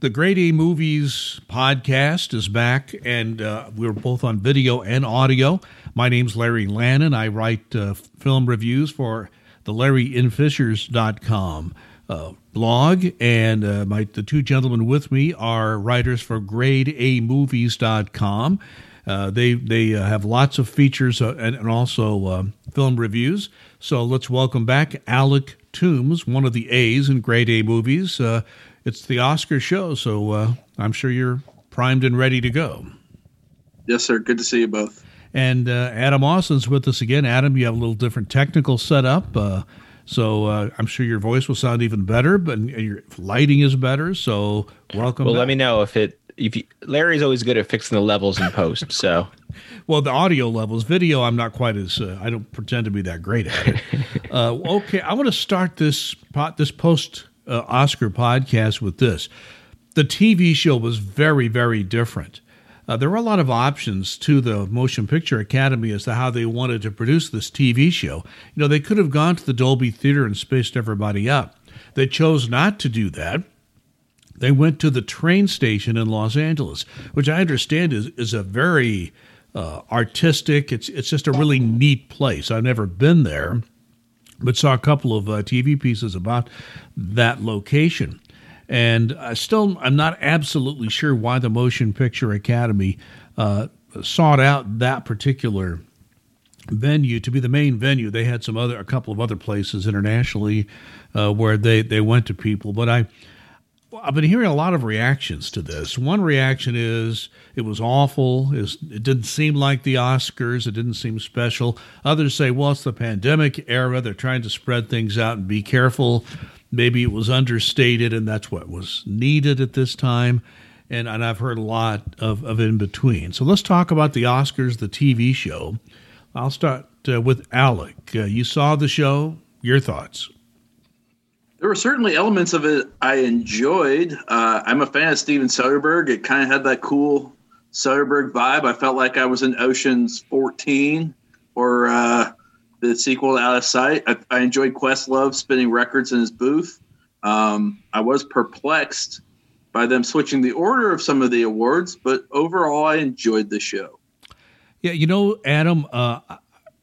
The Grade A Movies podcast is back, and uh, we're both on video and audio. My name's Larry Lannon. I write uh, film reviews for the LarryInFishers.com uh, blog, and uh, my the two gentlemen with me are writers for GradeAMovies.com. Uh, they they uh, have lots of features uh, and, and, also uh, film reviews. So let's welcome back Alec Toombs, one of the A's in Grade A Movies. It's the Oscar show, so uh, I'm sure you're primed and ready to go. Yes, sir. Good to see you both. And uh, Adam Austin's with us again. Adam, you have a little different technical setup, uh, so uh, I'm sure your voice will sound even better, but your lighting is better. So welcome. Well, back. let me know if it. If you, Larry's always good at fixing the levels in post, so. well, the audio levels, video, I'm not quite as. Uh, I don't pretend to be that great at it. Uh, okay, I want to start this pot, this post uh, Oscar podcast with this. The TV show was very, very different. Uh, there were a lot of options to the Motion Picture Academy as to how they wanted to produce this TV show. You know, they could have gone to the Dolby Theater and spaced everybody up. They chose not to do that. They went to the train station in Los Angeles, which I understand is, is a very uh, artistic, it's, it's just a really neat place. I've never been there but saw a couple of uh, TV pieces about that location. And I still, I'm not absolutely sure why the Motion Picture Academy uh, sought out that particular venue to be the main venue. They had some other, a couple of other places internationally uh, where they they went to people, but I I've been hearing a lot of reactions to this. One reaction is it was awful. It didn't seem like the Oscars. It didn't seem special. Others say, well, it's the pandemic era. They're trying to spread things out and be careful. Maybe it was understated and that's what was needed at this time. And, and I've heard a lot of, of in between. So let's talk about the Oscars, the TV show. I'll start uh, with Alec. Uh, you saw the show. Your thoughts? There were certainly elements of it I enjoyed. Uh, I'm a fan of Steven Soderbergh. It kind of had that cool Soderbergh vibe. I felt like I was in Ocean's 14 or uh, the sequel Out of Sight. I, I, enjoyed Questlove spinning records in his booth. Um, I was perplexed by them switching the order of some of the awards, but overall, I enjoyed the show. Yeah, you know, Adam, uh,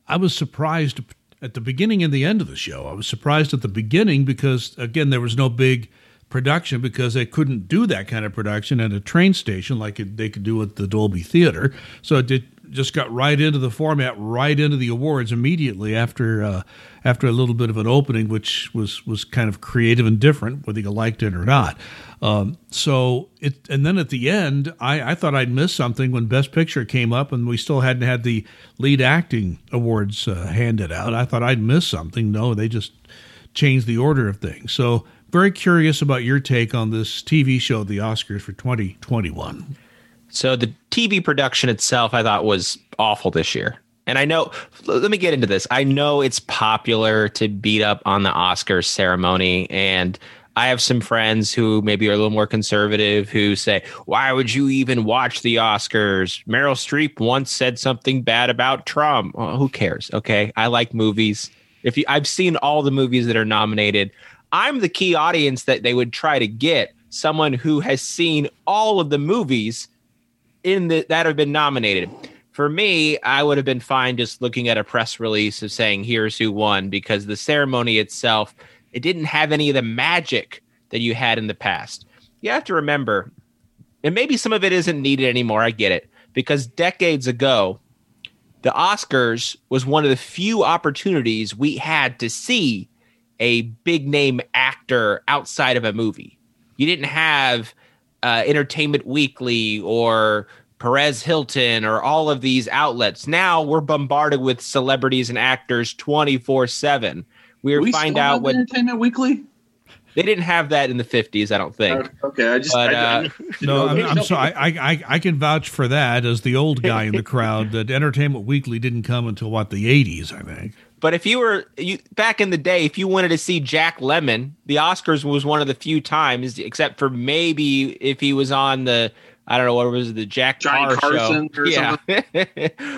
I was surprised at the beginning and the end of the show. I was surprised at the beginning because, again, there was no big production because they couldn't do that kind of production at a train station like they could do at the Dolby Theater. So it did, just got right into the format, right into the awards immediately after uh, after a little bit of an opening, which was was kind of creative and different, whether you liked it or not. Um, so it, and then at the end, I, I thought I'd miss something when Best Picture came up, and we still hadn't had the lead acting awards uh, handed out. I thought I'd miss something. No, they just changed the order of things. So very curious about your take on this TV show, the Oscars for 2021. So the TV production itself, I thought was awful this year. And I know, let me get into this. I know it's popular to beat up on the Oscars ceremony. And I have some friends who maybe are a little more conservative who say, Why would you even watch the Oscars? Meryl Streep once said something bad about Trump. Well, who cares? Okay. I like movies. If you, I've seen all the movies that are nominated, I'm the key audience that they would try to get someone who has seen all of the movies in the, that have been nominated. For me, I would have been fine just looking at a press release of saying here's who won because the ceremony itself it didn't have any of the magic that you had in the past. You have to remember, and maybe some of it isn't needed anymore. I get it because decades ago, the Oscars was one of the few opportunities we had to see a big name actor outside of a movie. You didn't have uh, Entertainment Weekly or Perez Hilton or all of these outlets. Now we're bombarded with celebrities and actors 24 7. We, we find out what Entertainment Weekly. They didn't have that in the 50s, I don't think. Okay, I just but, I, uh, no. I'm, I'm sorry. I, I I can vouch for that as the old guy in the crowd. That Entertainment Weekly didn't come until what the 80s, I think. But if you were you back in the day, if you wanted to see Jack Lemmon, the Oscars was one of the few times, except for maybe if he was on the I don't know what was it, the Jack Johnny Carr Carson show, yeah,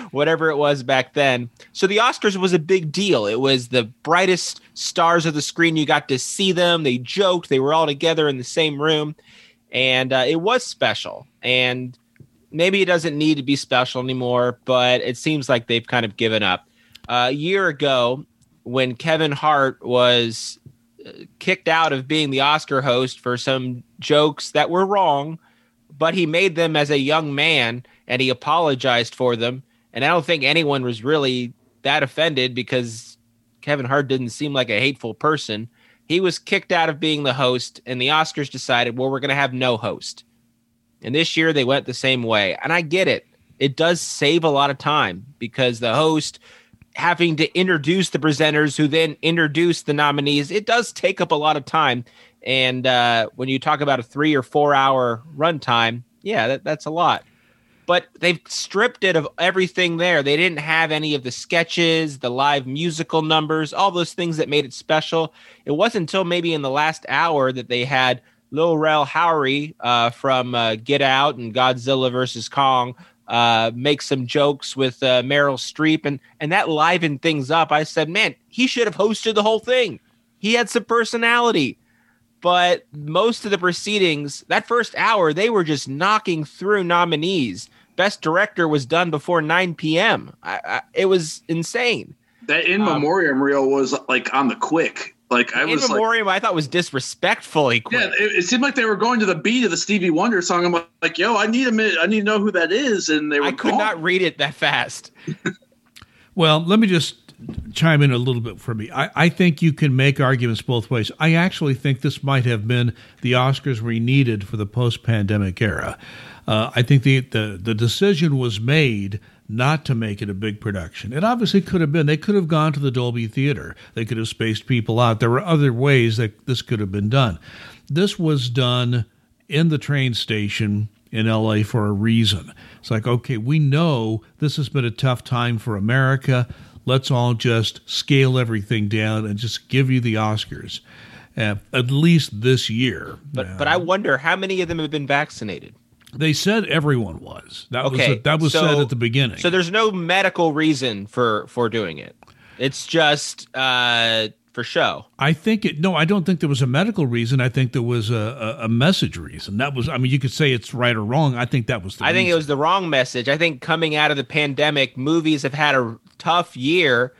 whatever it was back then. So the Oscars was a big deal. It was the brightest stars of the screen. You got to see them. They joked. They were all together in the same room. and uh, it was special. And maybe it doesn't need to be special anymore, but it seems like they've kind of given up. A year ago, when Kevin Hart was uh, kicked out of being the Oscar host for some jokes that were wrong, but he made them as a young man and he apologized for them. And I don't think anyone was really that offended because Kevin Hart didn't seem like a hateful person. He was kicked out of being the host, and the Oscars decided, well, we're going to have no host. And this year they went the same way. And I get it. It does save a lot of time because the host having to introduce the presenters who then introduce the nominees, it does take up a lot of time. And uh, when you talk about a three or four hour runtime, yeah, that, that's a lot. But they've stripped it of everything there. They didn't have any of the sketches, the live musical numbers, all those things that made it special. It wasn't until maybe in the last hour that they had Lil Rel Howery uh, from uh, Get Out and Godzilla versus Kong uh, make some jokes with uh, Meryl Streep, and and that livened things up. I said, man, he should have hosted the whole thing. He had some personality, but most of the proceedings, that first hour, they were just knocking through nominees. Best director was done before 9 p.m. I, I, it was insane. That in um, memoriam reel was like on the quick. Like I in was memoriam, like, I thought was disrespectfully quick. Yeah, it, it, seemed like they were going to the beat of the Stevie Wonder song. I'm like, yo, I need a minute. I need to know who that is. And they were. I could gone. not read it that fast. well, let me just chime in a little bit for me. I, I think you can make arguments both ways. I actually think this might have been the Oscars we needed for the post-pandemic era. Uh, I think the, the the decision was made not to make it a big production. It obviously could have been. They could have gone to the Dolby Theater. They could have spaced people out. There were other ways that this could have been done. This was done in the train station in LA for a reason. It's like, okay, we know this has been a tough time for America. Let's all just scale everything down and just give you the Oscars. Uh, at least this year. But uh, but I wonder how many of them have been vaccinated. They said everyone was. That okay. was that was so, said at the beginning. So there's no medical reason for for doing it. It's just uh, for show. I think it. No, I don't think there was a medical reason. I think there was a, a, a message reason. That was. I mean, you could say it's right or wrong. I think that was. the I reason. think it was the wrong message. I think coming out of the pandemic, movies have had a tough year.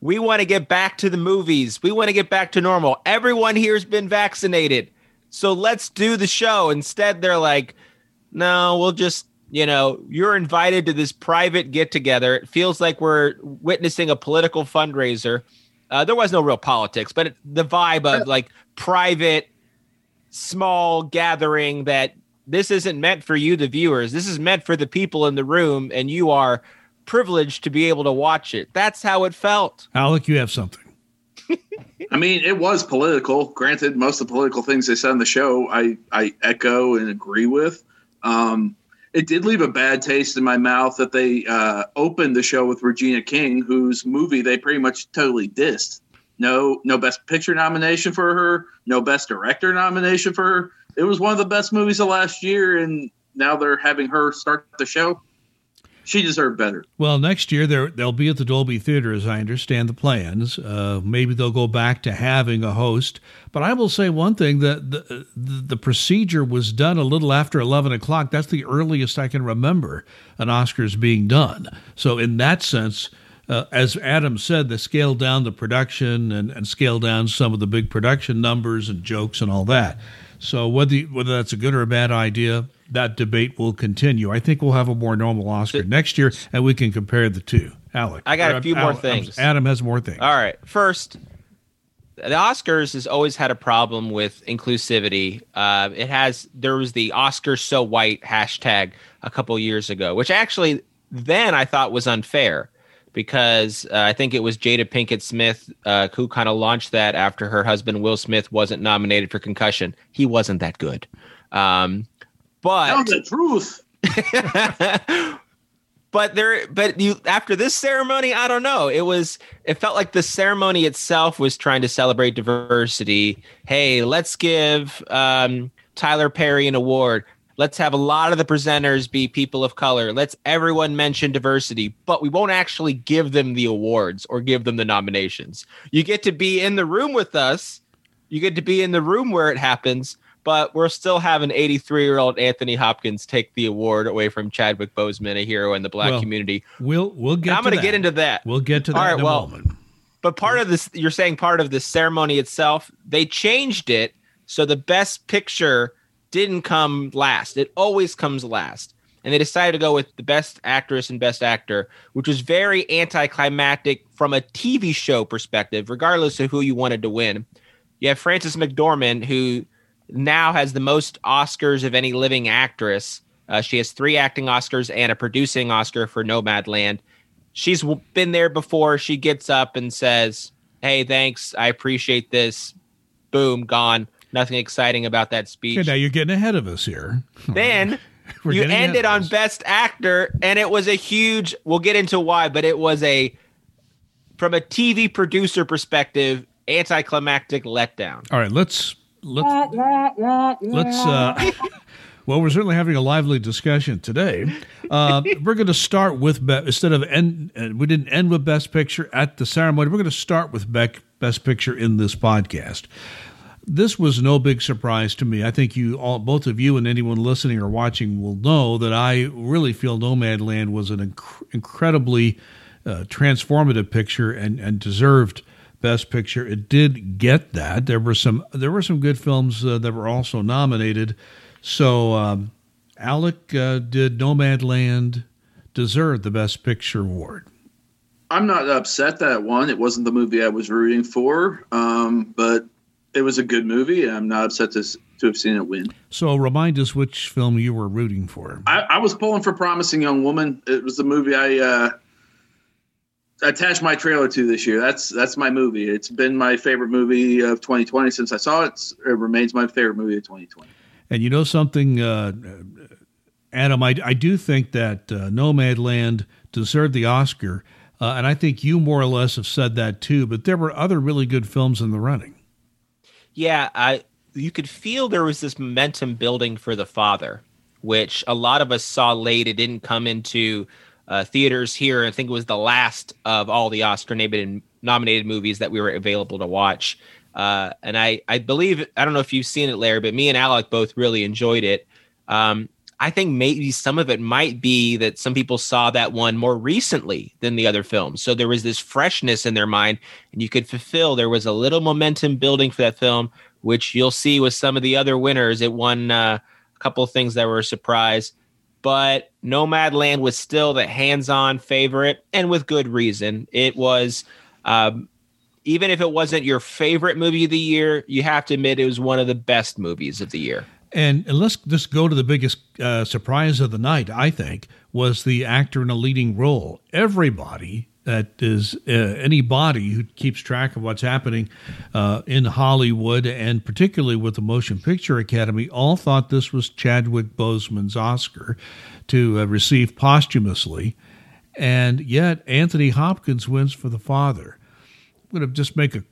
We want to get back to the movies. We want to get back to normal. Everyone here's been vaccinated. So let's do the show. Instead, they're like, no, we'll just, you know, you're invited to this private get together. It feels like we're witnessing a political fundraiser. Uh, there was no real politics, but it, the vibe of like private, small gathering that this isn't meant for you, the viewers. This is meant for the people in the room, and you are privileged to be able to watch it. That's how it felt. Alec, you have something. I mean, it was political. Granted, most of the political things they said on the show, I I echo and agree with. Um, it did leave a bad taste in my mouth that they uh, opened the show with Regina King, whose movie they pretty much totally dissed. No, no Best Picture nomination for her. No Best Director nomination for her. It was one of the best movies of last year, and now they're having her start the show she deserved better. Well, next year they'll be at the Dolby Theater, as I understand the plans. Uh, maybe they'll go back to having a host. But I will say one thing: that the, the, the procedure was done a little after eleven o'clock. That's the earliest I can remember an Oscars being done. So in that sense. Uh, as Adam said, they scaled down the production and, and scaled down some of the big production numbers and jokes and all that. So whether whether that's a good or a bad idea, that debate will continue. I think we'll have a more normal Oscar so, next year, and we can compare the two. Alec, I got a few more things. Adam has more things. All right, first, the Oscars has always had a problem with inclusivity. Uh, it has there was the Oscars so white hashtag a couple years ago, which actually then I thought was unfair because uh, I think it was Jada Pinkett Smith uh, who kind of launched that after her husband Will Smith wasn't nominated for concussion. He wasn't that good. Um, but tell the truth. but there, but you after this ceremony, I don't know. It was. It felt like the ceremony itself was trying to celebrate diversity. Hey, let's give um, Tyler Perry an award. Let's have a lot of the presenters be people of color. Let's everyone mention diversity, but we won't actually give them the awards or give them the nominations. You get to be in the room with us. You get to be in the room where it happens, but we're still having 83 year old Anthony Hopkins take the award away from Chadwick Boseman, a hero in the black Well, community. We'll we'll get. And I'm going to get into that. We'll get to that All right, in a well, moment. But part of this, you're saying part of the ceremony itself, they changed it so the best picture didn't come last. It always comes last. And they decided to go with the best actress and best actor, which was very anticlimactic from a TV show perspective, regardless of who you wanted to win. You have Frances McDormand, who now has the most Oscars of any living actress. Uh, she has three acting Oscars and a producing Oscar for Nomadland She's been there before. She gets up and says, "Hey, thanks. I appreciate this." Boom, gone. Nothing exciting about that speech. Okay, now you're getting ahead of us here. then you ended on best actor and it was a huge we'll get into why but it was a from a tv producer perspective anticlimactic letdown All right, let's let's let's. Uh, well, we're certainly having a lively discussion today. Uh, we're going to start with be- instead of end. Uh, we didn't end with best picture at the ceremony. We're going to start with best picture in this podcast. This was no big surprise to me. I think you all, both of you and anyone listening or watching, will know that I really feel Nomadland was an inc- incredibly uh, transformative picture and, and deserved Best Picture. It did get that. There were some there were some good films uh, that were also nominated. So, um, Alec, uh, did Nomadland deserve the Best Picture award? I'm not upset that it won. It wasn't the movie I was rooting for, um, but it was a good movie, and I'm not upset to, to have seen it win. So, remind us which film you were rooting for. I, I was pulling for Promising Young Woman. It was the movie I uh, attached my trailer to this year. That's that's my movie. It's been my favorite movie of 2020 since I saw it. It remains my favorite movie of 2020. And you know something, uh, Adam, I, I do think that uh, Nomadland deserved the Oscar. Uh, and I think you more or less have said that too, but there were other really good films in the running. yeah i you could feel there was this momentum building for the father which a lot of us saw late it didn't come into uh, theaters here i think it was the last of all the oscar nominated movies that we were available to watch uh, and i i believe i don't know if you've seen it larry but me and alec both really enjoyed it um, I think maybe some of it might be that some people saw that one more recently than the other films. So there was this freshness in their mind, and you could fulfill. There was a little momentum building for that film, which you'll see with some of the other winners. It won uh, a couple of things that were a surprise, but Nomadland was still the hands-on favorite, and with good reason. It was. Um, even if it wasn't your favorite movie of the year, you have to admit it was one of the best movies of the year. And, and let's just go to the biggest uh, surprise of the night, I think, was the actor in a leading role. Everybody that is uh, anybody who keeps track of what's happening uh, in Hollywood and particularly with the Motion Picture Academy all thought this was Chadwick Boseman's Oscar to uh, receive posthumously. And yet Anthony Hopkins wins for the father. I'm going to just make a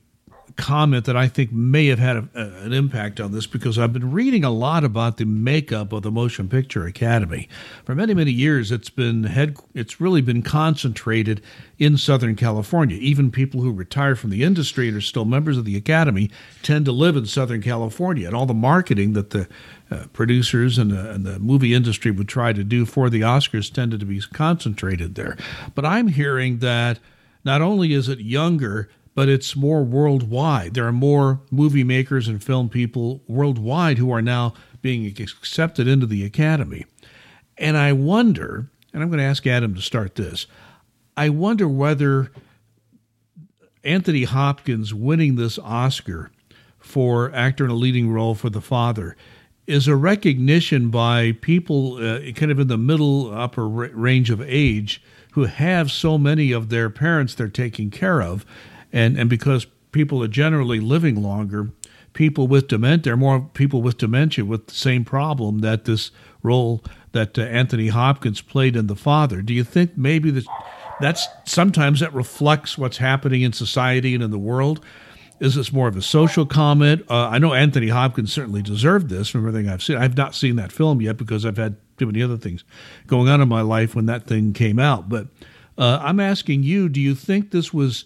comment that I think may have had a, a- an impact on this because I've been reading a lot about the makeup of the Motion Picture Academy. For many many years, it's been head it's really been concentrated in Southern California. Even people who retire from the industry and are still members of the Academy tend to live in Southern California, and all the marketing that the uh, producers and the, and the movie industry would try to do for the Oscars tended to be concentrated there. But I'm hearing that not only is it younger, but it's more worldwide. There are more movie makers and film people worldwide who are now being accepted into the Academy. And I wonder, and I'm going to ask Adam to start this, I wonder whether Anthony Hopkins winning this Oscar for actor in a leading role for the father is a recognition by people uh, kind of in the middle upper ra- range of age who have so many of their parents they're taking care of and and because people are generally living longer people with dementia there are more people with dementia with the same problem that this role that uh, Anthony Hopkins played in the father do you think maybe that that's sometimes that reflects what's happening in society and in the world is this more of a social comment? Uh, I know Anthony Hopkins certainly deserved this from everything I've seen. I've not seen that film yet because I've had too many other things going on in my life when that thing came out. But uh, I'm asking you, do you think this was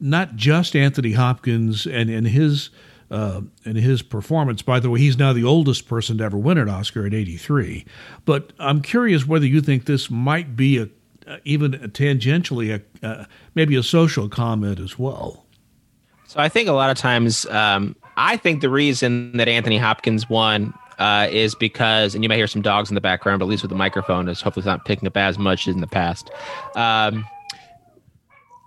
not just Anthony Hopkins and, and his uh, in his performance. By the way, he's now the oldest person to ever win an Oscar at 83. But I'm curious whether you think this might be a uh, even tangentially a uh, maybe a social comment as well. So I think a lot of times, um, I think the reason that Anthony Hopkins won uh, is because, and you may hear some dogs in the background, but at least with the microphone, is hopefully it's not picking up as much as in the past. Um,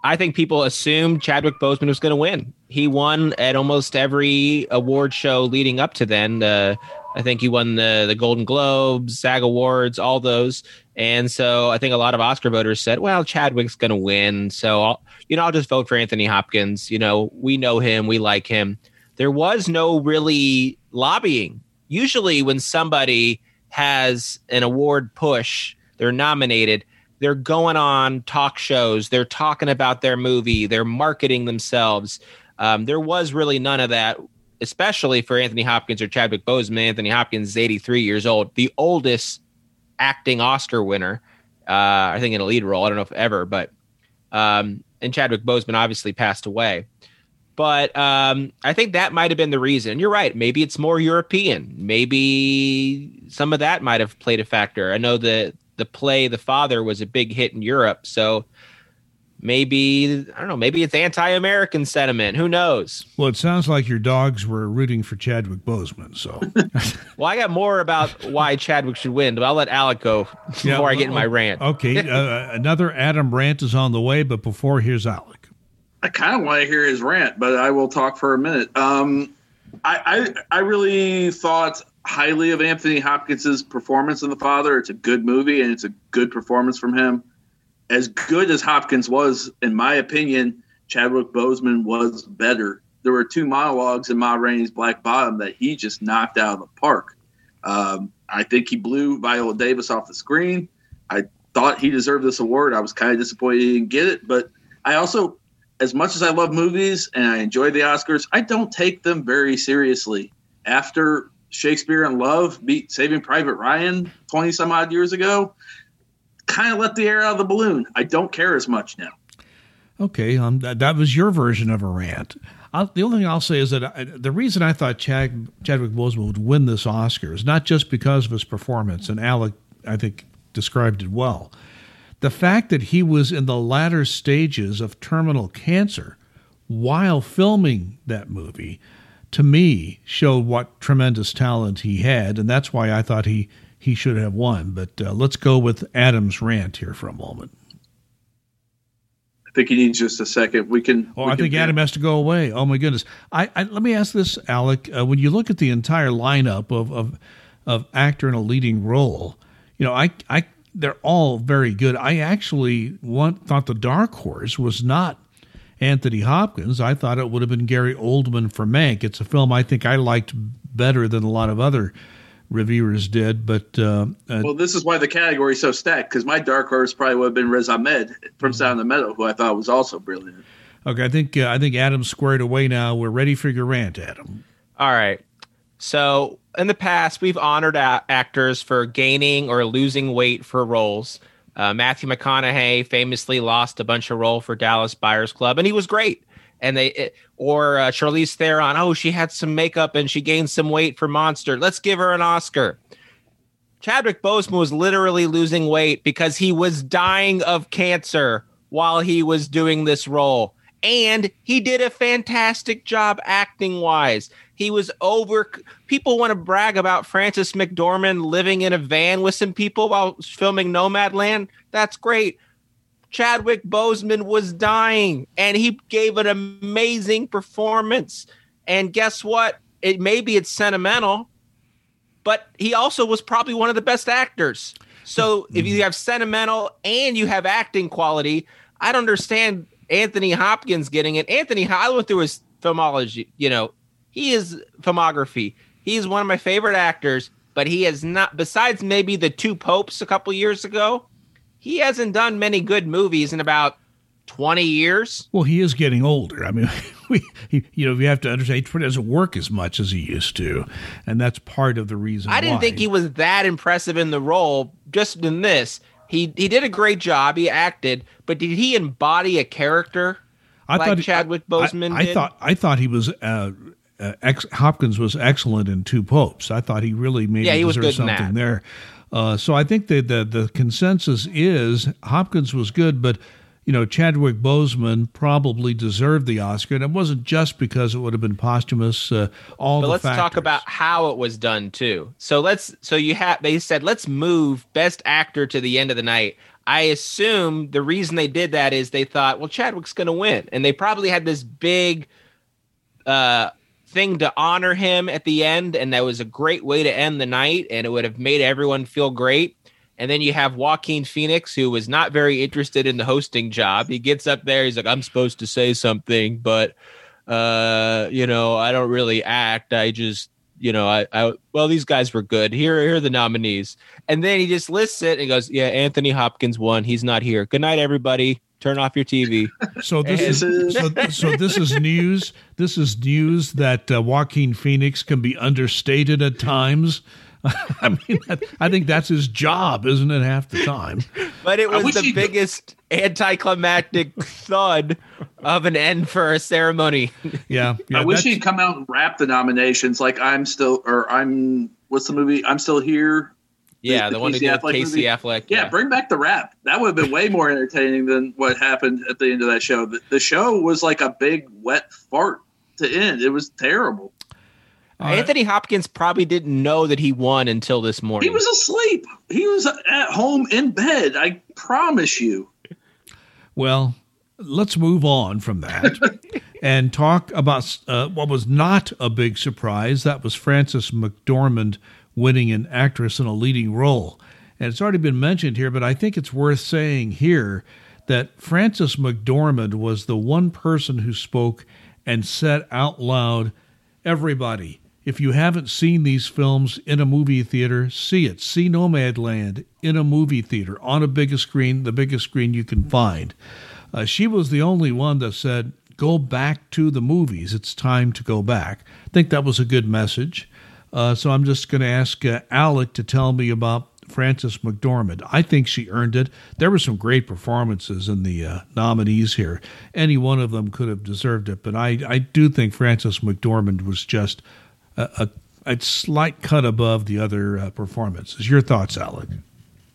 I think people assumed Chadwick Boseman was going to win. He won at almost every award show leading up to then. Uh, I think he won the the Golden Globes, SAG Awards, all those. And so I think a lot of Oscar voters said, "Well, Chadwick's going to win, so I'll, you know I'll just vote for Anthony Hopkins. You know, we know him, we like him." There was no really lobbying. Usually, when somebody has an award push, they're nominated they're going on talk shows. They're talking about their movie. They're marketing themselves. Um, there was really none of that, especially for Anthony Hopkins or Chadwick Boseman. Anthony Hopkins is 83 years old, the oldest acting Oscar winner. Uh, I think in a lead role. I don't know if ever, but um, and Chadwick Boseman obviously passed away. But um, I think that might have been the reason. You're right. Maybe it's more European. Maybe some of that might have played a factor. I know that the play The Father was a big hit in Europe. So maybe I don't know, maybe it's anti-American sentiment. Who knows? Well, it sounds like your dogs were rooting for Chadwick Boseman. So, well, I got more about why Chadwick should win, but I'll let Alec go before yeah, well, I get in my rant. Okay, uh, another Adam rant is on the way, but before here's Alec. I kind of want to hear his rant, but I will talk for a minute. Um, I, I I really thought highly of Anthony Hopkins' performance in The Father. It's a good movie and it's a good performance from him. As good as Hopkins was, in my opinion, Chadwick Boseman was better. There were two monologues in Ma Rainey's Black Bottom that he just knocked out of the park. Um, I think he blew Viola Davis off the screen. I thought he deserved this award. I was kind of disappointed he didn't get it, but I also, as much as I love movies and I enjoy the Oscars, I don't take them very seriously. After Shakespeare in Love beat Saving Private Ryan 20 some odd years ago, kind of let the air out of the balloon. I don't care as much now. Okay, um, that, that was your version of a rant. I'll, the only thing I'll say is that I, the reason I thought Chad, Chadwick Boseman would win this Oscar is not just because of his performance, and Alec, I think, described it well. The fact that he was in the latter stages of terminal cancer while filming that movie – to me, showed what tremendous talent he had, and that's why I thought he he should have won. But uh, let's go with Adam's rant here for a moment. I think he needs just a second. We can. Oh, we I think Adam has to go away. Oh my goodness! I, I let me ask this, Alec. Uh, when you look at the entire lineup of, of of actor in a leading role, you know, I I they're all very good. I actually want, thought the dark horse was not Anthony Hopkins. I thought it would have been Gary Oldman for Mank. It's a film I think I liked better than a lot of other reviewers did. But uh, uh, well, this is why the category is so stacked because my dark horse probably would have been Riz Ahmed from mm-hmm. Sound of the Metal, who I thought was also brilliant. Okay, I think uh, I think Adam's squared away now. We're ready for your rant, Adam. All right. So in the past, we've honored a- actors for gaining or losing weight for roles. Uh, Matthew McConaughey famously lost a bunch of role for Dallas Buyers Club, and he was great. And they it, or uh, Charlize Theron, oh, she had some makeup and she gained some weight for Monster. Let's give her an Oscar. Chadwick Boseman was literally losing weight because he was dying of cancer while he was doing this role. And he did a fantastic job acting wise. He was over. People want to brag about Frances McDormand living in a van with some people while filming Nomadland. That's great. Chadwick Boseman was dying and he gave an amazing performance. And guess what? It maybe it's sentimental, but he also was probably one of the best actors. So if you mm-hmm. have sentimental and you have acting quality, I don't understand Anthony Hopkins getting it. Anthony, I went through his filmology, you know, he is filmography. He's one of my favorite actors, but he has not. Besides maybe the two popes a couple years ago, he hasn't done many good movies in about 20 years. Well, he is getting older. I mean, we, he, you know, you have to understand he doesn't work as much as he used to, and that's part of the reason. I didn't why. think he was that impressive in the role. Just in this, he he did a great job. He acted, but did he embody a character? I like thought Chadwick Boseman. I, I thought I thought he was uh, uh, ex- Hopkins was excellent in Two Popes. I thought he really maybe Yeah, he was good something there. Uh, so I think that the the consensus is Hopkins was good, but you know Chadwick Boseman probably deserved the Oscar, and it wasn't just because it would have been posthumous. Uh, all But let's talk about how it was done too. So let's so you have they said let's move best actor to the end of the night. I assume the reason they did that is they thought, well, Chadwick's going to win, and they probably had this big uh, thing to honor him at the end, and that was a great way to end the night, and it would have made everyone feel great. And then you have Joaquin Phoenix, who was not very interested in the hosting job. He gets up there, he's like, "I'm supposed to say something, but uh, you know, I don't really act. I just, you know, I, I well, these guys were good. Here, here are the nominees." And then he just lists it and goes, "Yeah, Anthony Hopkins won. He's not here. Good night, everybody. Turn off your TV." So this is so, so this is news. This is news that uh, Joaquin Phoenix can be understated at times. I mean, I think that's his job, isn't it? Half the time. But it was the he'd- biggest anticlimactic thud of an end for a ceremony. Yeah, yeah. I wish he'd come out and wrap the nominations like I'm still or I'm what's the movie? I'm still here. Yeah, The- the, the one who Casey Affleck Casey movie? Affleck. Yeah, bring back the rap. That would have been way more entertaining than what happened at the end of that show. The, the show was like a big wet fart to end. It was terrible. All right. Anthony Hopkins probably didn't know that he won until this morning. He was asleep. He was at home in bed. I promise you. Well, let's move on from that and talk about uh, what was not a big surprise. That was Frances McDormand winning an actress in a leading role. And it's already been mentioned here, but I think it's worth saying here that Frances McDormand was the one person who spoke and said out loud, Everybody, if you haven't seen these films in a movie theater, see it. See Nomadland in a movie theater on a big screen, the biggest screen you can find. Uh, she was the only one that said, Go back to the movies. It's time to go back. I think that was a good message. Uh, so I'm just going to ask uh, Alec to tell me about Frances McDormand. I think she earned it. There were some great performances in the uh, nominees here. Any one of them could have deserved it, but I, I do think Frances McDormand was just a, a, slight cut above the other uh, performances. Your thoughts, Alec?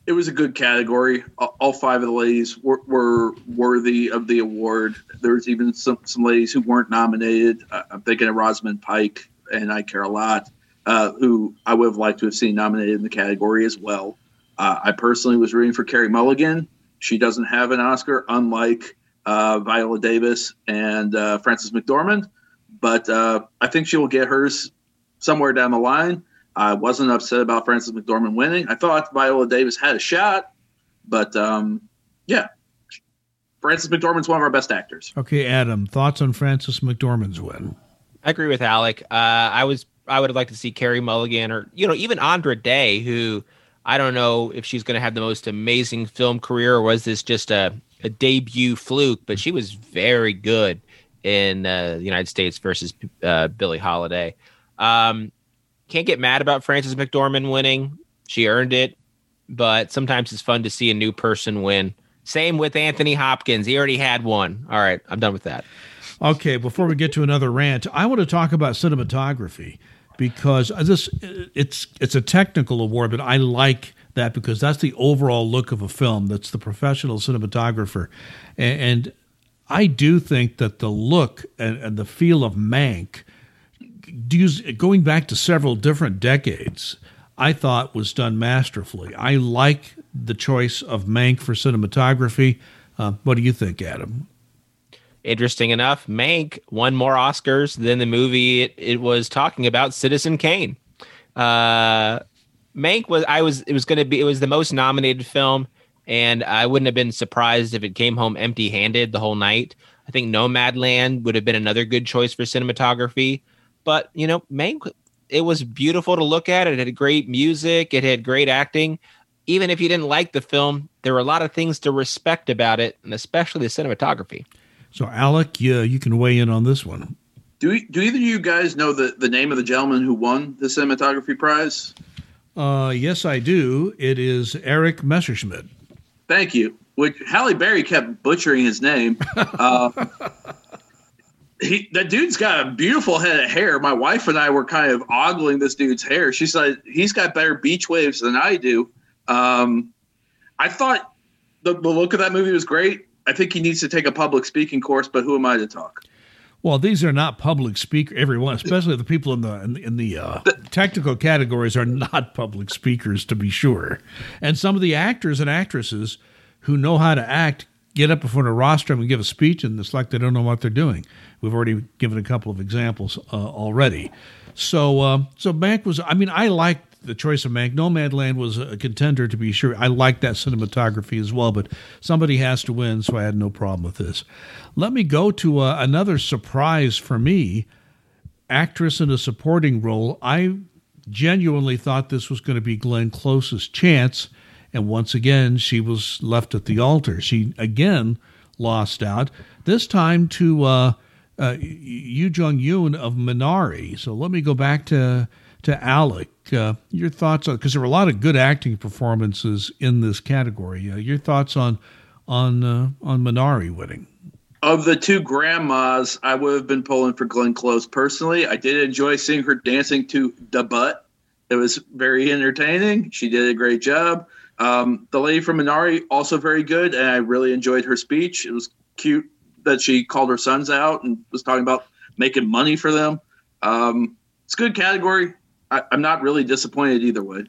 It was a good category. All all five of the ladies were, were worthy of the award. There was even some, some ladies who weren't nominated. Uh, I'm thinking of Rosamund Pike, and I care a lot, uh, who I would have liked to have seen nominated in the category as well. Uh, I personally was rooting for Carey Mulligan. She doesn't have an Oscar, unlike uh, Viola Davis and uh, Frances McDormand, but uh, I think she will get hers somewhere down the line. I wasn't upset about Frances McDormand winning. I thought Viola Davis had a shot, but um, yeah, Frances McDormand's one of our best actors. Okay, Adam, thoughts on Frances McDormand's win? I agree with Alec. Uh, I was I would have liked to see Carey Mulligan or you know even Andra Day, who I don't know if she's going to have the most amazing film career or was this just a, a debut fluke, but she was very good in uh, the United States versus uh, Billie Holiday. Um, can't get mad about Frances McDormand winning; she earned it. But sometimes it's fun to see a new person win. Same with Anthony Hopkins; he already had one. All right, I'm done with that. Okay, before we get to another rant, I want to talk about cinematography because this it's it's a technical award, but I like that because that's the overall look of a film. That's the professional cinematographer, and, and I do think that the look and, and the feel of Mank, going back to several different decades, I thought was done masterfully. I like the choice of Mank for cinematography. Uh, what do you think, Adam? interesting enough, Mank won more Oscars than the movie it, it was talking about, Citizen Kane. Uh, Mank was I was it was going to be it was the most nominated film, and I wouldn't have been surprised if it came home empty handed the whole night. I think Nomadland would have been another good choice for cinematography, but you know, Mank it was beautiful to look at. It had great music, it had great acting. Even if you didn't like the film, there were a lot of things to respect about it, and especially the cinematography. So, Alec, you, you can weigh in on this one. Do do either of you guys know the, the name of the gentleman who won the cinematography prize? Uh, yes, I do. It is Eric Messerschmidt. Thank you. Which Halle Berry kept butchering his name. Uh, he, that dude's got a beautiful head of hair. My wife and I were kind of ogling this dude's hair. She said he's got better beach waves than I do. Um, I thought the, the look of that movie was great. I think he needs to take a public speaking course, but who am I to talk? Well, these are not public speaker. Everyone, especially the people in the in, in the uh, technical categories, are not public speakers to be sure. And some of the actors and actresses who know how to act get up in front of a rostrum and give a speech, and it's like they don't know what they're doing. We've already given a couple of examples uh, already. So, uh, so Mank was. I mean, I liked the choice of Mank. Nomadland was a contender to be sure. I liked that cinematography as well, but somebody has to win, so I had no problem with this. Let me go to uh, another surprise for me. Actress in a supporting role. I genuinely thought this was going to be Glenn Close's chance and once again, she was left at the altar. She again lost out, this time to uh, uh, Yu Jung Yoon of Minari. So let me go back to to Alec. Uh, your thoughts on because there were a lot of good acting performances in this category. Uh, your thoughts on on uh, on Minari winning? Of the two grandmas, I would have been pulling for Glenn Close personally. I did enjoy seeing her dancing to the butt. It was very entertaining. She did a great job. Um, the lady from Minari also very good, and I really enjoyed her speech. It was cute that she called her sons out and was talking about making money for them. Um, it's a good category. I, am not really disappointed either way.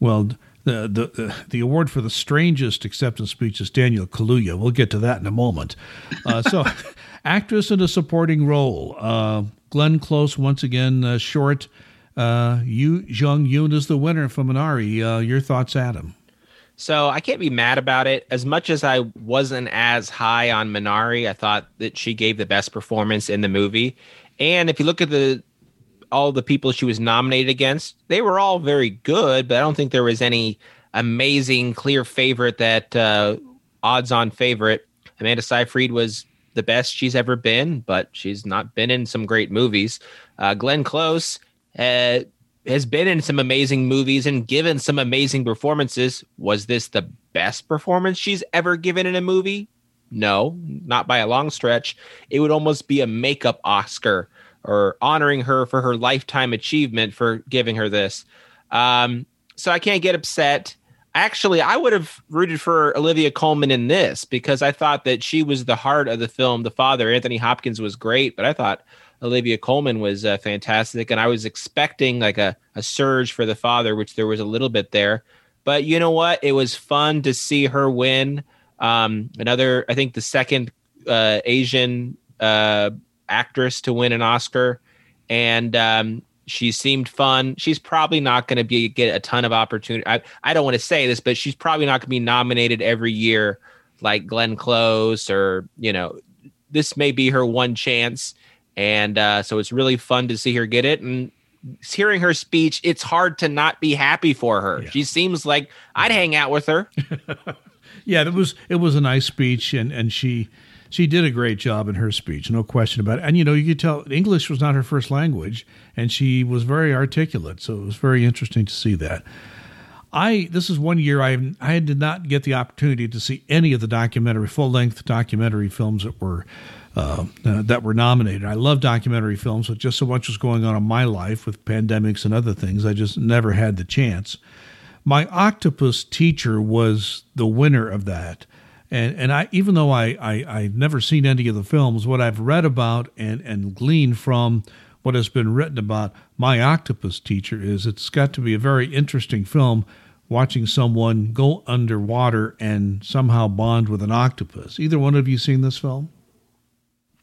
Well, the, the the award for the strangest acceptance speech is Daniel Kaluuya. We'll get to that in a moment. Uh, so, actress in a supporting role. Uh, Glenn Close once again uh, short. Uh, Yu Jung Yoon is the winner from Minari. Uh, your thoughts, Adam? So I can't be mad about it. As much as I wasn't as high on Minari, I thought that she gave the best performance in the movie. And if you look at the all the people she was nominated against, they were all very good, but I don't think there was any amazing clear favorite that uh, odds on favorite. Amanda Seyfried was the best she's ever been, but she's not been in some great movies. Uh, Glenn Close uh, has been in some amazing movies and given some amazing performances. Was this the best performance she's ever given in a movie? No, not by a long stretch. It would almost be a makeup Oscar or honoring her for her lifetime achievement for giving her this. Um, so I can't get upset. Actually, I would have rooted for Olivia Colman in this because I thought that she was the heart of the film. The father, Anthony Hopkins, was great, but I thought Olivia Colman was uh, fantastic, and I was expecting like a, a surge for the father, which there was a little bit there. But you know what? It was fun to see her win. Um, another, I think, the second uh, Asian uh, actress to win an Oscar, and um, she seemed fun. She's probably not going to be get a ton of opportunity. I, I don't want to say this, but she's probably not going to be nominated every year like Glenn Close or you know. This may be her one chance and uh, so it's really fun to see her get it. And hearing her speech, it's hard to not be happy for her. Yeah. She seems like I'd hang out with her. yeah, it was it was a nice speech, and and she she did a great job in her speech, no question about it. And you know, you could tell English was not her first language, and she was very articulate. So it was very interesting to see that. I this is one year I I did not get the opportunity to see any of the documentary full length documentary films that were uh, uh, that were nominated. I love documentary films, but just so much was going on in my life with pandemics and other things, I just never had the chance. My octopus teacher was the winner of that. And, and I, even though I, I, I've never seen any of the films, what I've read about and, and gleaned from what has been written about my octopus teacher is it's got to be a very interesting film watching someone go underwater and somehow bond with an octopus. Either one of you seen this film?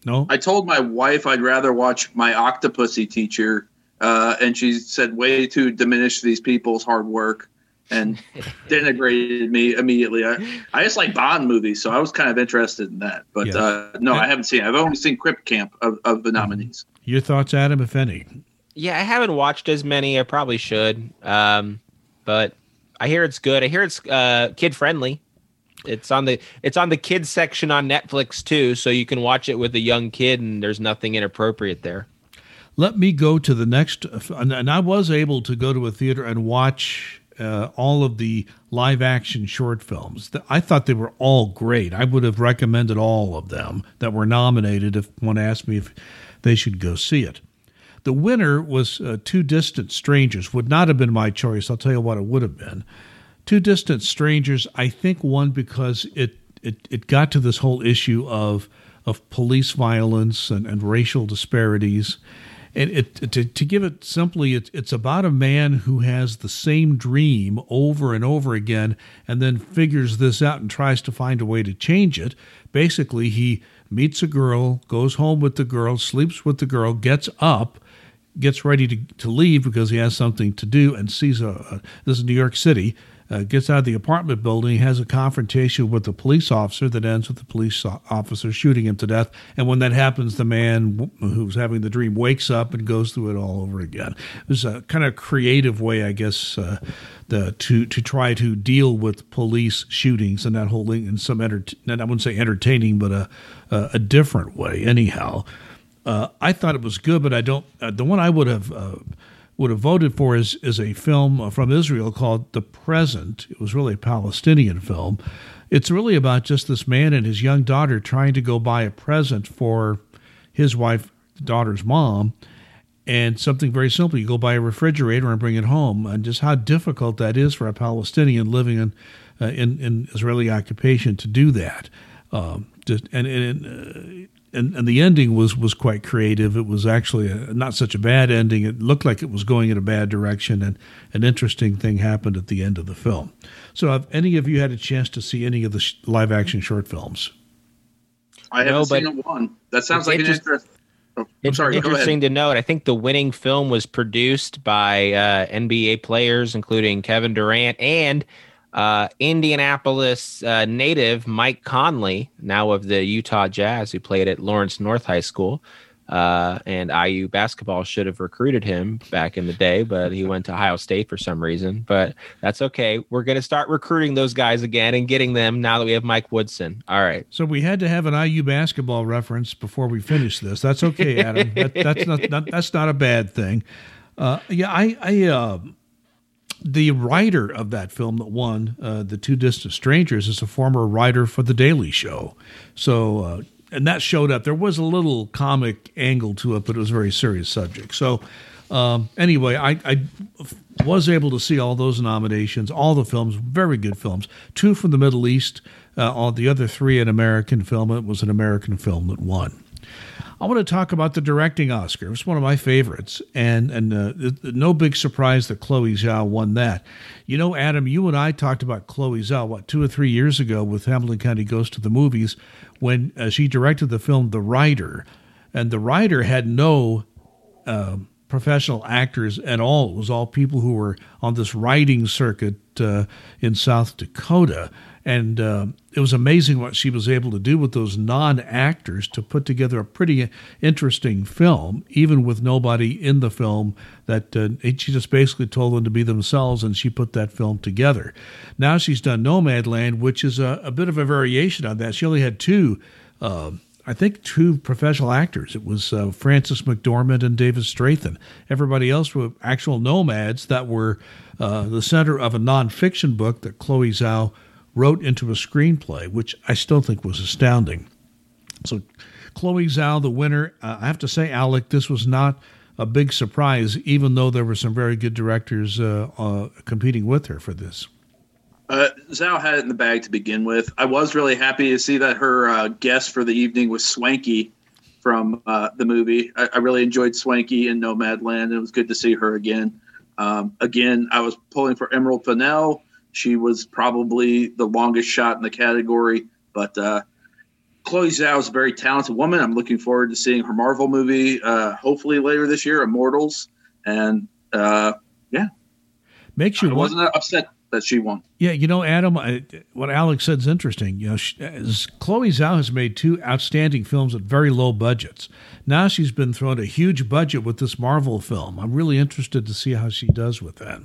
No. I told my wife I'd rather watch my Octopussy teacher, uh, and she said, "Way to diminish these people's hard work," and denigrated me immediately. I, I just like Bond movies, so I was kind of interested in that. But yes. uh, no, I haven't seen. It. I've only seen Crip Camp of, of the mm-hmm. nominees. Your thoughts, Adam, if any? Yeah, I haven't watched as many. I probably should, um, but I hear it's good. I hear it's uh, kid friendly. It's on the it's on the kids section on Netflix too, so you can watch it with a young kid, and there's nothing inappropriate there. Let me go to the next, and I was able to go to a theater and watch uh, all of the live action short films. I thought they were all great. I would have recommended all of them that were nominated if one asked me if they should go see it. The winner was uh, Two Distant Strangers. Would not have been my choice. I'll tell you what it would have been. Two Distant Strangers. I think one because it it, it got to this whole issue of of police violence and, and racial disparities and it, to, to give it simply, it, it's about a man who has the same dream over and over again and then figures this out and tries to find a way to change it. Basically, he meets a girl, goes home with the girl, sleeps with the girl, gets up, gets ready to, to leave because he has something to do, and sees a, a this is New York City, uh, gets out of the apartment building, has a confrontation with the police officer that ends with the police officer shooting him to death. And when that happens, the man who's having the dream wakes up and goes through it all over again. It was a kind of creative way, I guess, uh, the, to to try to deal with police shootings and that whole thing in some enter- I wouldn't say entertaining, but a a, a different way. Anyhow, uh, I thought it was good, but I don't. Uh, the one I would have uh, would have voted for is, is a film from Israel called The Present. It was really a Palestinian film. It's really about just this man and his young daughter trying to go buy a present for his wife, the daughter's mom, and something very simple. You go buy a refrigerator and bring it home, and just how difficult that is for a Palestinian living in uh, in, in, Israeli occupation to do that. Um, and, and uh, and, and the ending was was quite creative. It was actually a, not such a bad ending. It looked like it was going in a bad direction, and an interesting thing happened at the end of the film. So, have any of you had a chance to see any of the sh- live action short films? I haven't no, seen one. That sounds like an interest. Oh, it's sorry, interesting to note. I think the winning film was produced by uh, NBA players, including Kevin Durant and uh, Indianapolis uh, native Mike Conley, now of the Utah Jazz, who played at Lawrence North High School. Uh, and IU basketball should have recruited him back in the day, but he went to Ohio State for some reason. But that's okay. We're going to start recruiting those guys again and getting them now that we have Mike Woodson. All right. So we had to have an IU basketball reference before we finish this. That's okay, Adam. that, that's not, not, that's not a bad thing. Uh, yeah, I, I uh, the writer of that film that won, uh, The Two Distant Strangers, is a former writer for The Daily Show. So, uh, and that showed up. There was a little comic angle to it, but it was a very serious subject. So, um, anyway, I, I, was able to see all those nominations, all the films, very good films. Two from the Middle East, uh, all the other three an American film. It was an American film that won. I want to talk about the directing Oscar. It's one of my favorites, and and uh, no big surprise that Chloe Zhao won that. You know, Adam, you and I talked about Chloe Zhao what two or three years ago with Hamilton County Goes to the Movies when uh, she directed the film The Rider, and The Rider had no. Uh, professional actors at all. It was all people who were on this writing circuit uh, in South Dakota. And uh, it was amazing what she was able to do with those non actors to put together a pretty interesting film, even with nobody in the film. That uh, she just basically told them to be themselves, and she put that film together. Now she's done Nomadland, which is a, a bit of a variation on that. She only had two. Uh, I think two professional actors. It was uh, Frances McDormand and David Strathairn. Everybody else were actual nomads that were uh, the center of a nonfiction book that Chloe Zhao wrote into a screenplay, which I still think was astounding. So, Chloe Zhao, the winner, uh, I have to say, Alec, this was not a big surprise, even though there were some very good directors uh, uh, competing with her for this. Uh, Zhao had it in the bag to begin with. I was really happy to see that her uh, guest for the evening was Swanky from uh, the movie. I, I, really enjoyed Swanky in Nomadland. And it was good to see her again. Um, again, I was pulling for Emerald Fennell. She was probably the longest shot in the category, but uh, Chloe Zhao is a very talented woman. I'm looking forward to seeing her Marvel movie, uh, hopefully later this year, Immortals. And uh, yeah, makes you. I wasn't upset that she won. Yeah, you know, Adam, I, what Alex said is interesting. You know, she, Chloe Zhao has made two outstanding films at very low budgets. Now she's been thrown a huge budget with this Marvel film. I'm really interested to see how she does with that.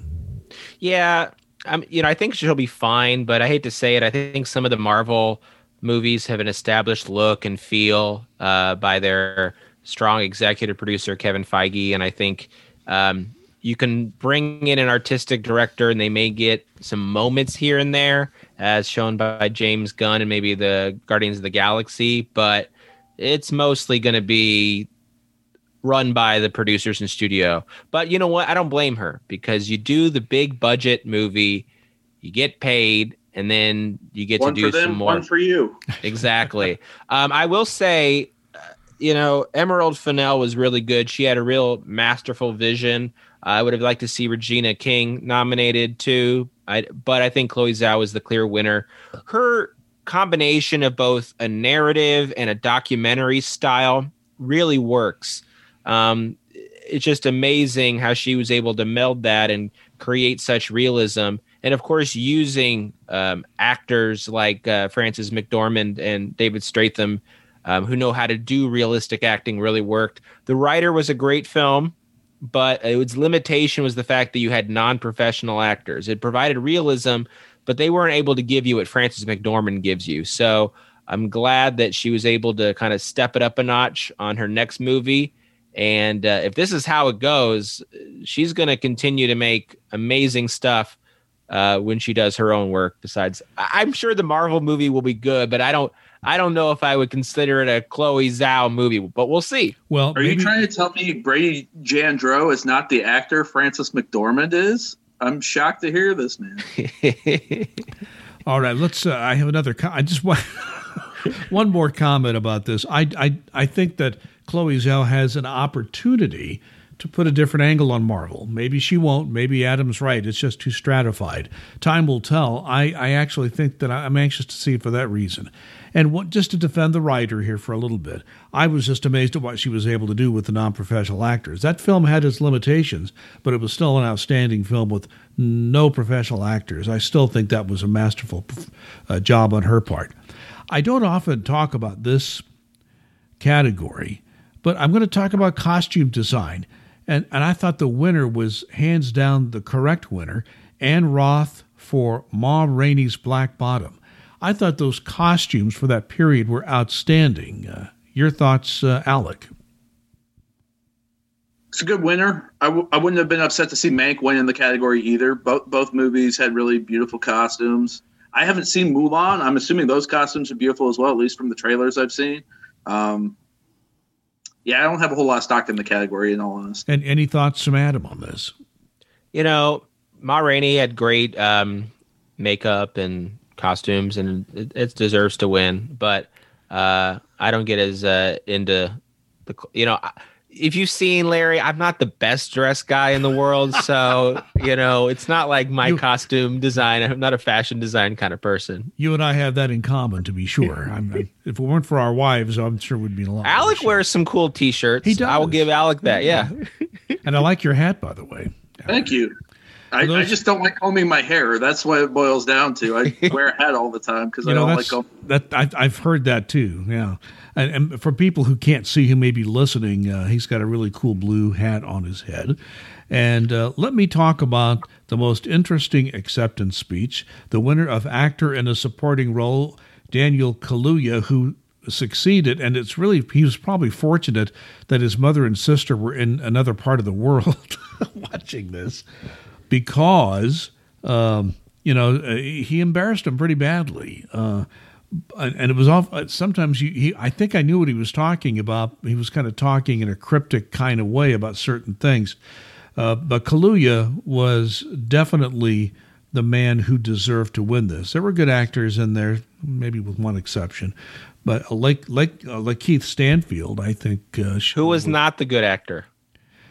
Yeah, I'm, you know, I think she'll be fine, but I hate to say it. I think some of the Marvel movies have an established look and feel uh, by their strong executive producer Kevin Feige, and I think um, you can bring in an artistic director and they may get some moments here and there as shown by James Gunn and maybe the Guardians of the Galaxy, but it's mostly going to be run by the producers and studio. But you know what? I don't blame her because you do the big budget movie, you get paid, and then you get one to do them, some more. One for you. exactly. um, I will say, uh, you know, Emerald Fennell was really good. She had a real masterful vision. I would have liked to see Regina King nominated too, I, but I think Chloe Zhao is the clear winner. Her combination of both a narrative and a documentary style really works. Um, it's just amazing how she was able to meld that and create such realism. And of course, using um, actors like uh, Frances McDormand and David Strathairn, um, who know how to do realistic acting, really worked. The Rider was a great film but its limitation was the fact that you had non-professional actors. It provided realism, but they weren't able to give you what Frances McDormand gives you. So I'm glad that she was able to kind of step it up a notch on her next movie. And uh, if this is how it goes, she's going to continue to make amazing stuff uh, when she does her own work. Besides, I'm sure the Marvel movie will be good, but I don't. I don't know if I would consider it a Chloe Zhao movie, but we'll see. Well, are maybe- you trying to tell me Brady Jandreau is not the actor Frances McDormand is? I'm shocked to hear this, man. All right, let's. Uh, I have another. Com- I just want one more comment about this. I, I I think that Chloe Zhao has an opportunity to put a different angle on Marvel. Maybe she won't. Maybe Adam's right. It's just too stratified. Time will tell. I, I actually think that I'm anxious to see it for that reason. And what, just to defend the Rider here for a little bit, I was just amazed at what she was able to do with the non professional actors. That film had its limitations, but it was still an outstanding film with no professional actors. I still think that was a masterful uh, job on her part. I don't often talk about this category, but I'm going to talk about costume design. And, and I thought the winner was hands down the correct winner, Ann Roth for Ma Rainey's Black Bottom. I thought those costumes for that period were outstanding. Uh, your thoughts, uh, Alec? It's a good winner. I w- I wouldn't have been upset to see Mank win in the category either. Both both movies had really beautiful costumes. I haven't seen Mulan. I'm assuming those costumes are beautiful as well, at least from the trailers I've seen. Um, yeah, I don't have a whole lot of stock in the category, in all honesty. And any thoughts from Adam on this? You know, Ma Rainey had great um, makeup and costumes, and it, it, deserves to win. But uh, I don't get as uh, into the, you know. If you've seen Larry, I'm not the best dressed guy in the world, so you know it's not like my you, costume design. I'm not a fashion design kind of person. You and I have that in common, to be sure. I'm, if it weren't for our wives, I'm sure we'd be a lot. Alec wears some cool T-shirts. He does. I will give Alec that. Yeah. and I like your hat, by the way. Thank you. I, those, I, just don't like combing my hair. That's what it boils down to. I wear a hat all the time because I know, don't like combing. That I, have heard that too. Yeah, and, and, for people who can't see who may be listening, uh, he's got a really cool blue hat on his head. And uh, let me talk about the most interesting acceptance speech. The winner of actor in a supporting role, Daniel Kaluuya, who succeeded and it's really he was probably fortunate that his mother and sister were in another part of the world watching this because um, you know uh, he embarrassed him pretty badly. Uh, and it was off. Uh, sometimes you, he, I think I knew what he was talking about. He was kind of talking in a cryptic kind of way about certain things. Uh, but Kaluuya was definitely the man who deserved to win this. There were good actors in there, maybe with one exception. But like like uh, like Keith Stanfield, I think uh, who was not the good actor.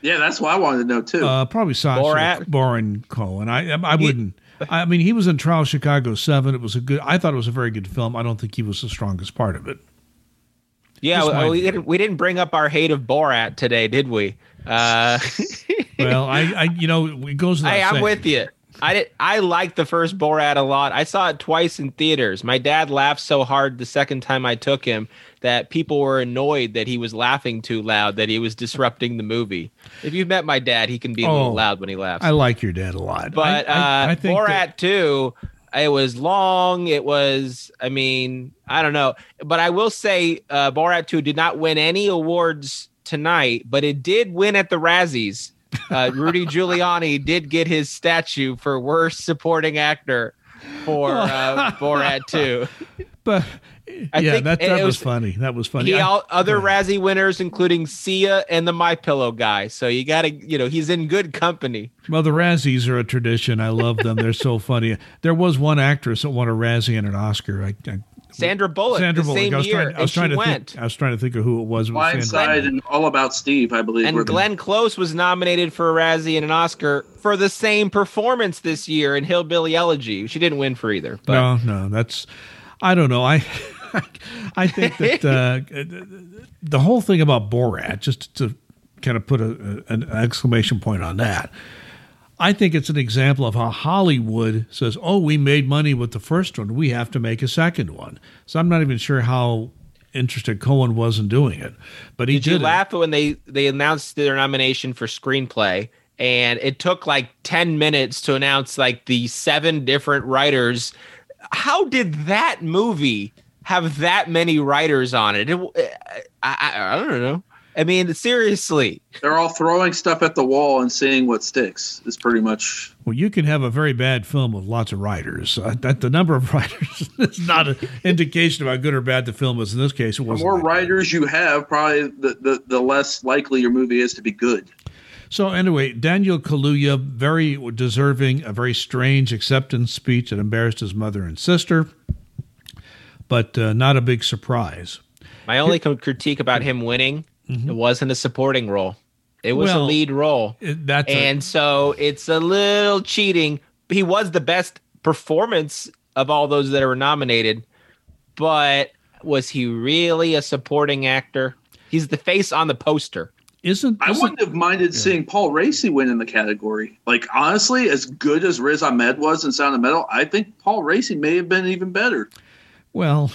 Yeah, that's what I wanted to know too. Uh, probably Sacha Borat? Baron Cohen. I I wouldn't. I mean, he was in Trial Chicago Seven. It was a good. I thought it was a very good film. I don't think he was the strongest part of it. Yeah, well, we didn't we didn't bring up our hate of Borat today, did we? Uh, well, I, I you know it goes. To the Hey, I'm with you. I did, I liked the first Borat a lot. I saw it twice in theaters. My dad laughed so hard the second time I took him that people were annoyed that he was laughing too loud, that he was disrupting the movie. If you've met my dad, he can be a oh, little loud when he laughs. I like your dad a lot. But I, I, uh, I Borat that- 2, it was long. It was, I mean, I don't know. But I will say uh, Borat 2 did not win any awards tonight, but it did win at the Razzies uh, Rudy Giuliani did get his statue for worst supporting actor for uh, Borat 2. But I yeah, think that, that was, was- funny. That was funny. He I- other Razzie winners, including Sia and the My Pillow guy. So you got to, you know, he's in good company. well, the Razzies are a tradition. I love them. They're so funny. There was one actress that won a Razzie and an Oscar. I, I, Sandra Bullock, Sandra the Bullock. same I was year, trying. I was and trying she to went. think. I was trying to think of who it was. It was Sandra. Blindside and All About Steve, I believe. were And the- Glenn Close was nominated for a Razzie and an Oscar for the same performance this year in Hillbilly Elegy. She didn't win for either. But no, no, that's. I don't know. I, I think that uh, the whole thing about Borat, just to kind of put a, an exclamation point on that, I think it's an example of how Hollywood says, "Oh, we made money with the first one. We have to make a second one." So I'm not even sure how interested Cohen was in doing it, but he did you did it. laugh when they they announced their nomination for screenplay? And it took like 10 minutes to announce like the seven different writers. How did that movie have that many writers on it? It- I, I, I don't know. I mean, seriously. They're all throwing stuff at the wall and seeing what sticks. Is pretty much. Well, you can have a very bad film with lots of writers. Uh, that the number of writers is not an indication of how good or bad the film is. In this case, it The wasn't. more that bad. writers you have, probably the, the, the less likely your movie is to be good. So anyway, Daniel Kaluuya, very deserving, a very strange acceptance speech that embarrassed his mother and sister, but uh, not a big surprise. My only critique about him winning, it wasn't a supporting role. It was a Mm-hmm. Lead role. It- that's a- and so it's a little cheating. He was the best performance of all those that were nominated, but was he really a supporting actor? He's the face on the poster. isn't. I isn't- wouldn't have minded seeing Paul Raci win in the category. Like honestly, as good as Riz Ahmed was in Sound of Metal, I think Paul Raci may have been even better. Well,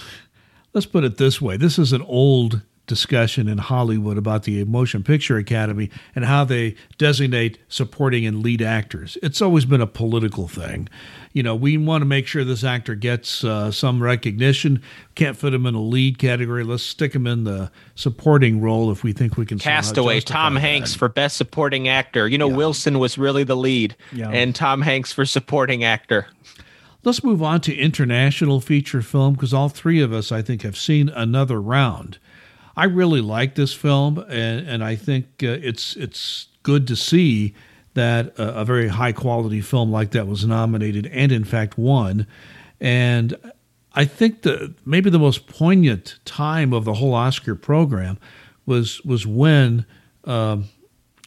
let's put it this way: this is an old discussion in Hollywood about the Motion Picture Academy and how they designate supporting and lead actors. It's always been a political thing. You know, we want to make sure this actor gets uh, some recognition. Can't fit him in a lead category. Let's stick him in the supporting role if we think we can. Castaway, Tom that. Hanks for best supporting actor. You know, Wilson was really the lead, Yeah. and Tom Hanks for supporting actor. Let's move on to international feature film because all three of us, I think, have seen another round. I really like this film, and, and I think uh, it's it's good to see that uh, a very high quality film like that was nominated and in fact won. And I think the maybe the most poignant time of the whole Oscar program was was when um,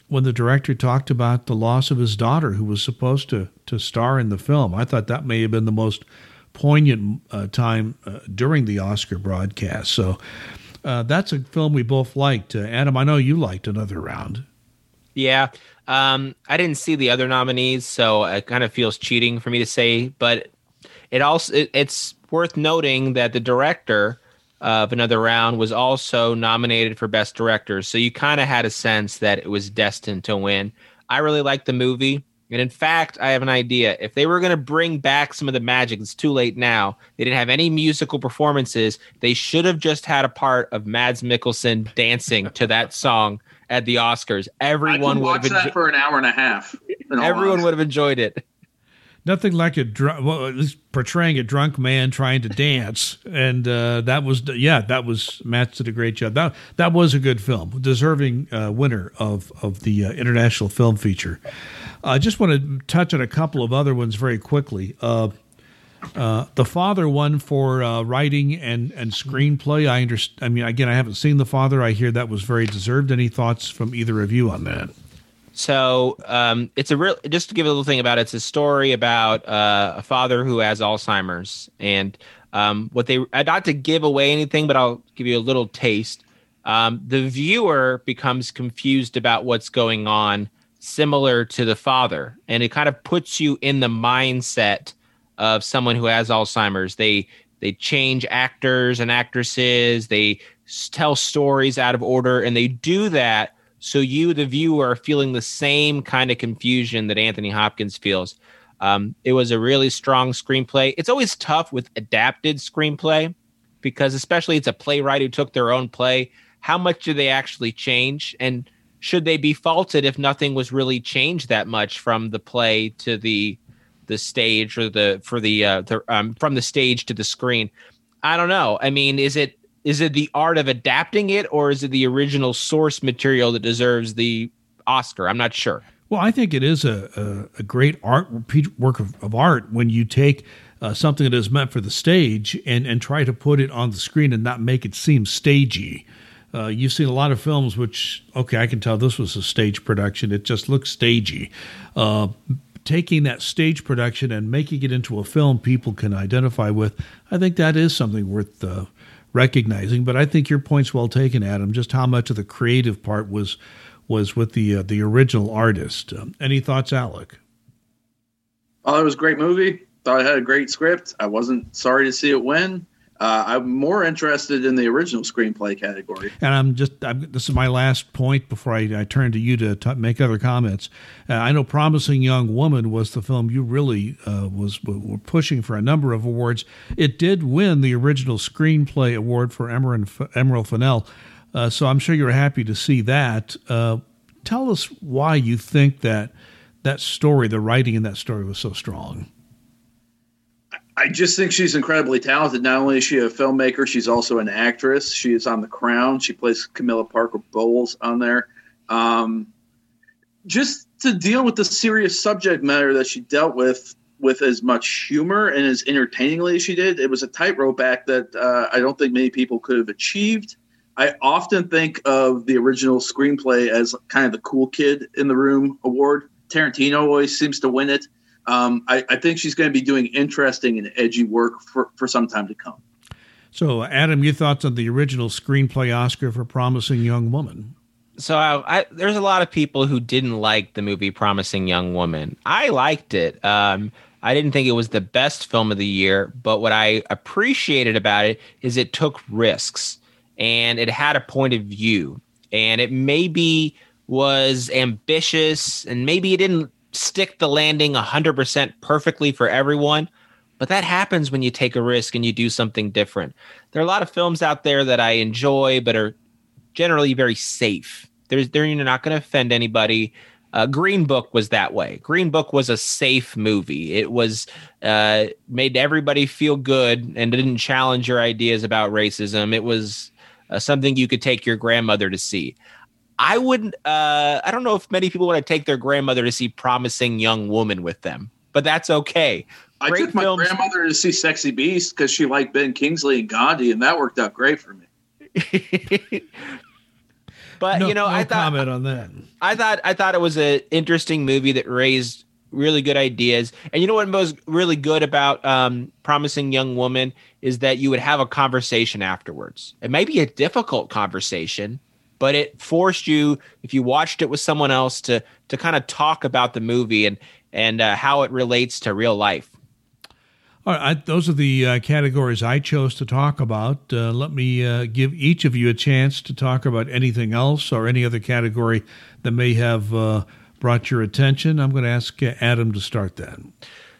when the director talked about the loss of his daughter, who was supposed to to star in the film. I thought that may have been the most poignant uh, time uh, during the Oscar broadcast. So uh, that's a film we both liked. Uh, Adam, I know you liked another round. Yeah. Um, I didn't see the other nominees, so it kind of feels cheating for me to say, but it also it, it's worth noting that the director of another round was also nominated for best director. So you kind of had a sense that it was destined to win. I really liked the movie. And in fact, I have an idea. If they were going to bring back some of the magic, it's too late now. They didn't have any musical performances. They should have just had a part of Mads Mikkelsen dancing to that song at the Oscars. Everyone could would watch have that for an hour and a half. everyone honesty. would have enjoyed it. Nothing like a drunk, well, at least portraying a drunk man trying to dance, and uh, that was yeah, that was Matt did a great job. That that was a good film, deserving uh, winner of of the uh, international film feature. I just want to touch on a couple of other ones very quickly. Uh, uh, the father one for uh, writing and and screenplay. I. I mean, again, I haven't seen the father. I hear that was very deserved. Any thoughts from either of you on that? So um, it's a real. Just to give a little thing about it, it's a story about uh, a father who has Alzheimer's, and um, what they not to give away anything, but I'll give you a little taste. Um, the viewer becomes confused about what's going on, similar to the father, and it kind of puts you in the mindset of someone who has Alzheimer's. They they change actors and actresses. They tell stories out of order, and they do that so you, the viewer, are feeling the same kind of confusion that Anthony Hopkins feels. Um, it was a really strong screenplay. It's always tough with adapted screenplay because, especially, it's a playwright who took their own play. How much do they actually change? And should they be faulted if nothing was really changed that much from the play to the the stage or the for the uh the, um from the stage to the screen? I don't know. I mean is it is it the art of adapting it or is it the original source material that deserves the oscar? I'm not sure. Well i think it is a, a, a great art work of, of art when you take uh, something that is meant for the stage and and try to put it on the screen and not make it seem stagey uh, you've seen a lot of films which, okay, I can tell this was a stage production. It just looks stagey. Uh, taking that stage production and making it into a film people can identify with, I think that is something worth uh, recognizing. But I think your point's well taken, Adam. Just how much of the creative part was was with the uh, the original artist. Um, any thoughts, Alec? Oh, it was a great movie. Thought it had a great script. I wasn't sorry to see it win. Uh, I'm more interested in the original screenplay category. And I'm just, I'm, this is my last point before I, I turn to you to t- make other comments. Uh, I know Promising Young Woman was the film you really uh, was were pushing for a number of awards. It did win the original screenplay award for Emerald, Emerald Fennell. Uh, so I'm sure you're happy to see that. Uh, tell us why you think that that story, the writing in that story was so strong. I just think she's incredibly talented. Not only is she a filmmaker, she's also an actress. She is on The Crown. She plays Camilla Parker Bowles on there. Um, just to deal with the serious subject matter that she dealt with with as much humor and as entertainingly as she did, it was a tightrope act that uh, I don't think many people could have achieved. I often think of the original screenplay as kind of the cool kid in the room award. Tarantino always seems to win it um, I, I, think she's going to be doing interesting and edgy work for, for some time to come. So, Adam, your thoughts on the original screenplay Oscar for Promising Young Woman? So, I, I, there's a lot of people who didn't like the movie Promising Young Woman. I liked it. Um, I didn't think it was the best film of the year, but what I appreciated about it is it took risks and it had a point of view and it maybe was ambitious and maybe it didn't stick the landing 100% perfectly for everyone, but that happens when you take a risk and you do something different. There are a lot of films out there that I enjoy, but are generally very safe. There's, they're not going to offend anybody. Uh, Green Book was that way. Green Book was a safe movie. It was uh, made everybody feel good and didn't challenge your ideas about racism. It was uh, something you could take your grandmother to see. I wouldn't. Uh, I don't know if many people want to take their grandmother to see Promising Young Woman with them, but that's okay. I took my films. grandmother to see Sexy Beast because she liked Ben Kingsley and Gandhi, and that worked out great for me. but no, you know, no I thought comment on that. I thought I thought it was an interesting movie that raised really good ideas. And you know what was really good about um, Promising Young Woman is that you would have a conversation afterwards. It may be a difficult conversation, but it forced you if you watched it with someone else to to kind of talk about the movie and and uh, how it relates to real life all right, I, those are the uh, categories I chose to talk about. Uh, let me uh, give each of you a chance to talk about anything else or any other category that may have uh, brought your attention. I'm going to ask uh, Adam to start that.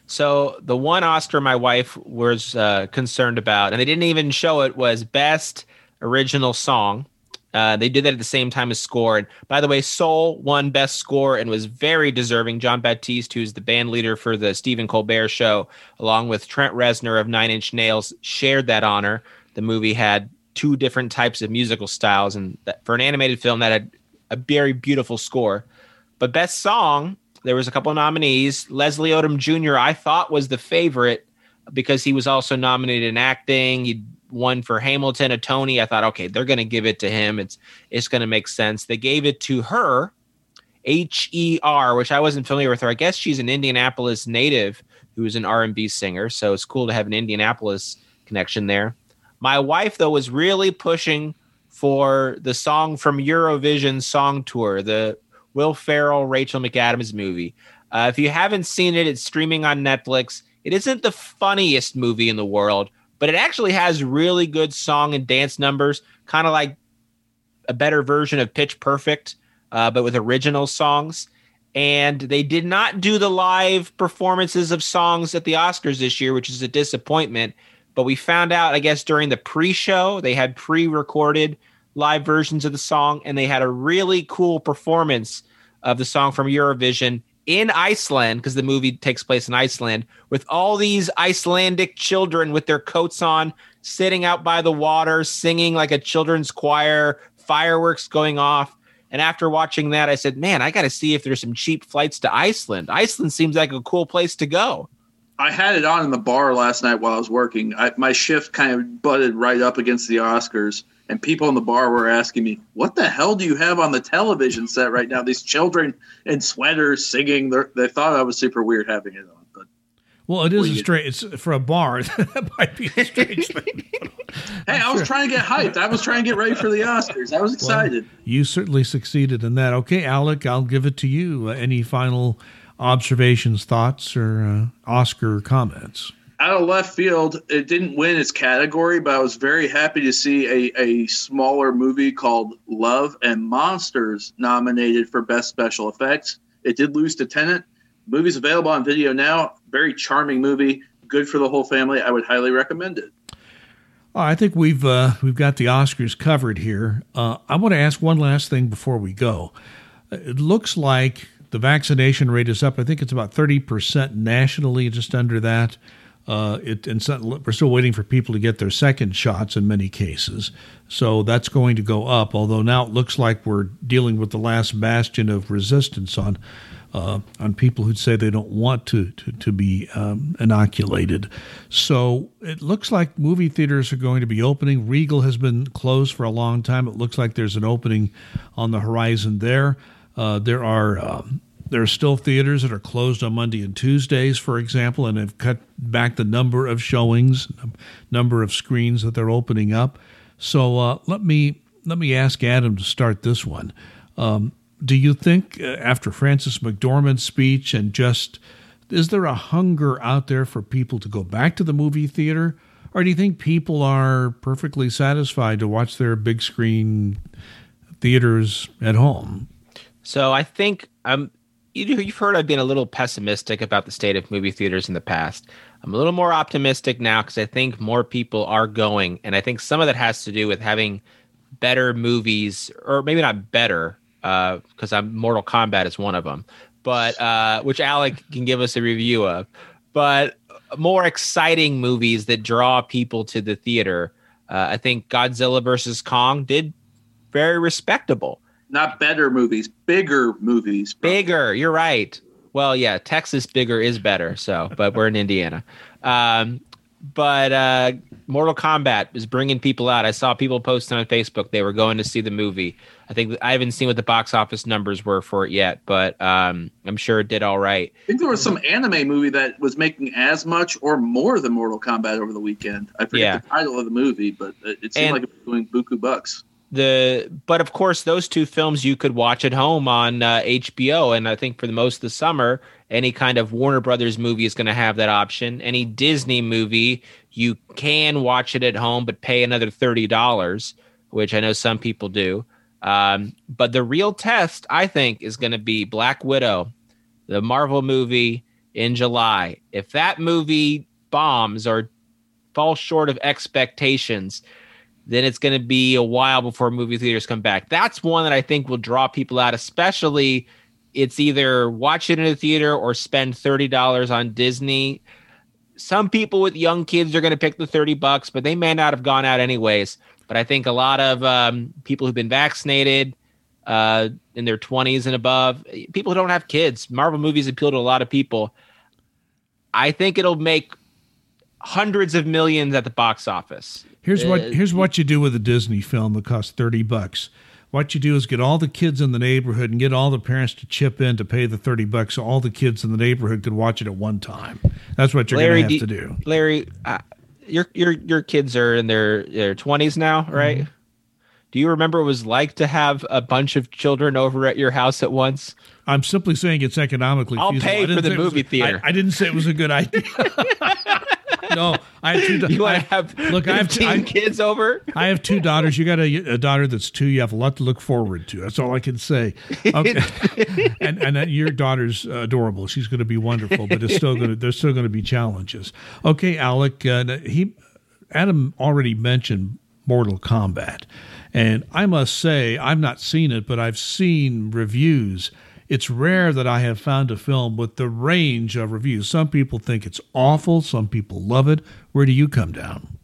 So, the one Oscar my wife was uh, concerned about, and they didn't even show it, was Best Original Song. Uh, they did that at the same time as score. And by the way, Soul won Best Score and was very deserving. Jon Batiste, who's the band leader for the Stephen Colbert Show, along with Trent Reznor of Nine Inch Nails, shared that honor. The movie had two different types of musical styles, and that, for an animated film, that had a very beautiful score. But Best Song, there was a couple of nominees. Leslie Odom Jr. I thought was the favorite because he was also nominated in acting. He one for Hamilton, a Tony. I thought, okay, they're going to give it to him. It's it's going to make sense. They gave it to her, H E R, which I wasn't familiar with her. I guess she's an Indianapolis native who's an R and B singer, so it's cool to have an Indianapolis connection there. My wife though was really pushing for the song from Eurovision Song Tour, the Will Ferrell Rachel McAdams movie. Uh, if you haven't seen it, it's streaming on Netflix. It isn't the funniest movie in the world, but it actually has really good song and dance numbers, kind of like a better version of Pitch Perfect, uh, but with original songs. And they did not do the live performances of songs at the Oscars this year, which is a disappointment. But we found out, I guess, during the pre show, they had pre recorded live versions of the song, and they had a really cool performance of the song from Eurovision in Iceland because the movie takes place in Iceland with all these Icelandic children with their coats on, sitting out by the water, singing like a children's choir, fireworks going off. And after watching that, I said, man, I got to see if there's some cheap flights to Iceland. Iceland seems like a cool place to go. I had it on in the bar last night while I was working. I, my shift kind of butted right up against the Oscars, and people in the bar were asking me, "What the hell do you have on the television set right now?" These children in sweaters singing. They thought I was super weird having it on, but well, it is a strange. It's for a bar. that might be a strange thing. hey, I was sure. trying to get hyped. I was trying to get ready for the Oscars. I was excited. Well, you certainly succeeded in that. Okay, Alec, I'll give it to you. Uh, any final observations, thoughts, or uh, Oscar comments? Out of left field, it didn't win its category, but I was very happy to see a, a smaller movie called Love and Monsters nominated for Best Special Effects. It did lose to Tenet. The movie's available on video now. Very charming movie, good for the whole family. I would highly recommend it. I think we've uh, we've got the Oscars covered here. Uh, I want to ask one last thing before we go. It looks like the vaccination rate is up. I think it's about 30% nationally, just under that. Uh, it, and so we're still waiting for people to get their second shots in many cases. So that's going to go up, although now it looks like we're dealing with the last bastion of resistance on uh, on people who say they don't want to to, to be um, inoculated. So it looks like movie theaters are going to be opening. Regal has been closed for a long time. It looks like there's an opening on the horizon there. Uh, there are um, there are still theaters that are closed on Monday and Tuesdays, for example, and have cut back the number of showings, number of screens that they're opening up. So uh, let me let me ask Adam to start this one. Um, do you think uh, after Frances McDormand's speech and just is there a hunger out there for people to go back to the movie theater, or do you think people are perfectly satisfied to watch their big screen theaters at home? So I think I'm. You've heard I've been a little pessimistic about the state of movie theaters in the past. I'm a little more optimistic now because I think more people are going, and I think some of that has to do with having better movies, or maybe not better, because uh, I'm Mortal Kombat is one of them, but uh, which Alec can give us a review of, but more exciting movies that draw people to the theater. Uh, I think Godzilla versus Kong did very respectable not better movies, bigger movies. Bigger, you're right. Well, yeah, Texas bigger is better. So, but we're in Indiana. Um, but uh, Mortal Kombat is bringing people out. I saw people posting on Facebook they were going to see the movie. I think I haven't seen what the box office numbers were for it yet, but um, I'm sure it did all right. I think there was some anime movie that was making as much or more than Mortal Kombat over the weekend. I forget yeah. the title of the movie, but it, seemed and, like it was doing buku bucks the but of course those two films you could watch at home on uh, HBO and I think for the most of the summer any kind of Warner Brothers movie is going to have that option. Any Disney movie you can watch it at home but pay another $30 which I know some people do. Um, but the real test I think is going to be Black Widow the Marvel movie in July. If that movie bombs or falls short of expectations then it's going to be a while before movie theaters come back. That's one that I think will draw people out, especially it's either watch it in a theater or spend $30 on Disney. Some people with young kids are going to pick the 30 bucks, but they may not have gone out anyways. But I think a lot of um, people who've been vaccinated uh, in their 20s and above, people who don't have kids, Marvel movies appeal to a lot of people. I think it'll make hundreds of millions at the box office. Here's what here's what you do with a Disney film that costs thirty bucks. What you do is get all the kids in the neighborhood and get all the parents to chip in to pay the thirty bucks, so all the kids in the neighborhood could watch it at one time. That's what you're going to have do, to do. Larry, uh, your your your kids are in their their twenties now, right? Mm-hmm. Do you remember what it was like to have a bunch of children over at your house at once? I'm simply saying it's economically. I'll feasible. pay for the movie was, theater. I, I, didn't say it was a good idea. no, I have two. You want to have look? I have two I, kids over. I have two daughters. You got a, a, daughter that's two. You have a lot to look forward to. That's all I can say. Okay. and and your daughter's adorable. She's going to be wonderful, but it's still going to there's still going to be challenges. Okay, Alec. Uh, he Adam already mentioned Mortal Kombat. And I must say, I've not seen it, but I've seen reviews. It's rare that I have found a film with the range of reviews. Some people think it's awful, some people love it. Where do you come down?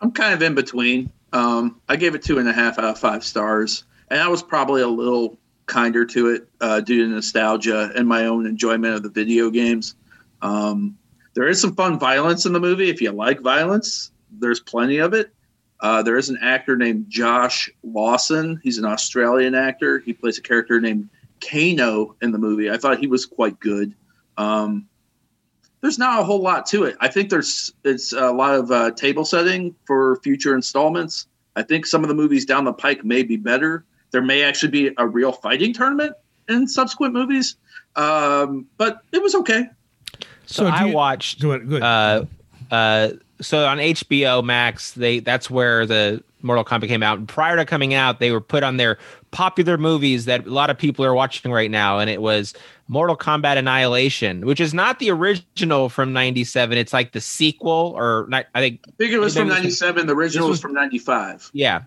I'm kind of in between. Um, I gave it two and a half out of five stars, and I was probably a little kinder to it uh, due to nostalgia and my own enjoyment of the video games. Um, there is some fun violence in the movie. If you like violence, there's plenty of it. Uh, there is an actor named Josh Lawson. He's an Australian actor. He plays a character named Kano in the movie. I thought he was quite good. Um, there's not a whole lot to it. I think there's it's a lot of uh, table setting for future installments. I think some of the movies down the pike may be better. There may actually be a real fighting tournament in subsequent movies, um, but it was okay. So, so I you, watched. Go ahead, go ahead. Uh, uh, so on HBO Max, they that's where the Mortal Kombat came out. And prior to coming out, they were put on their popular movies that a lot of people are watching right now, and it was Mortal Kombat Annihilation, which is not the original from '97. It's like the sequel, or I think. I think it was from '97. The original was, was from '95. Yeah.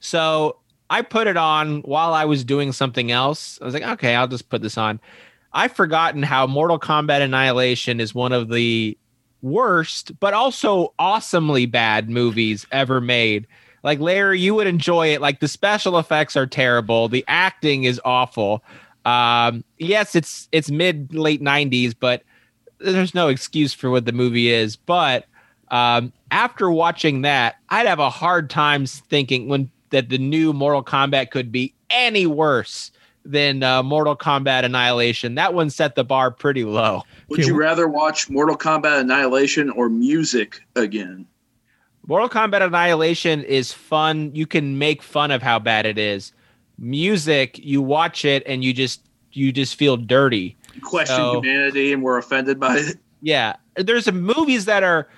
So I put it on while I was doing something else. I was like, okay, I'll just put this on. I've forgotten how Mortal Kombat Annihilation is one of the worst, but also awesomely bad movies ever made. Like Larry, you would enjoy it. Like the special effects are terrible, the acting is awful. Um, yes, it's it's mid late '90s, but there's no excuse for what the movie is. But um, after watching that, I'd have a hard time thinking when that the new Mortal Kombat could be any worse than uh, Mortal Kombat Annihilation. That one set the bar pretty low. Would you rather watch Mortal Kombat Annihilation or music again? Mortal Kombat Annihilation is fun. You can make fun of how bad it is. Music, you watch it and you just you just feel dirty. You question so, humanity and we're offended by it. Yeah, there's movies that are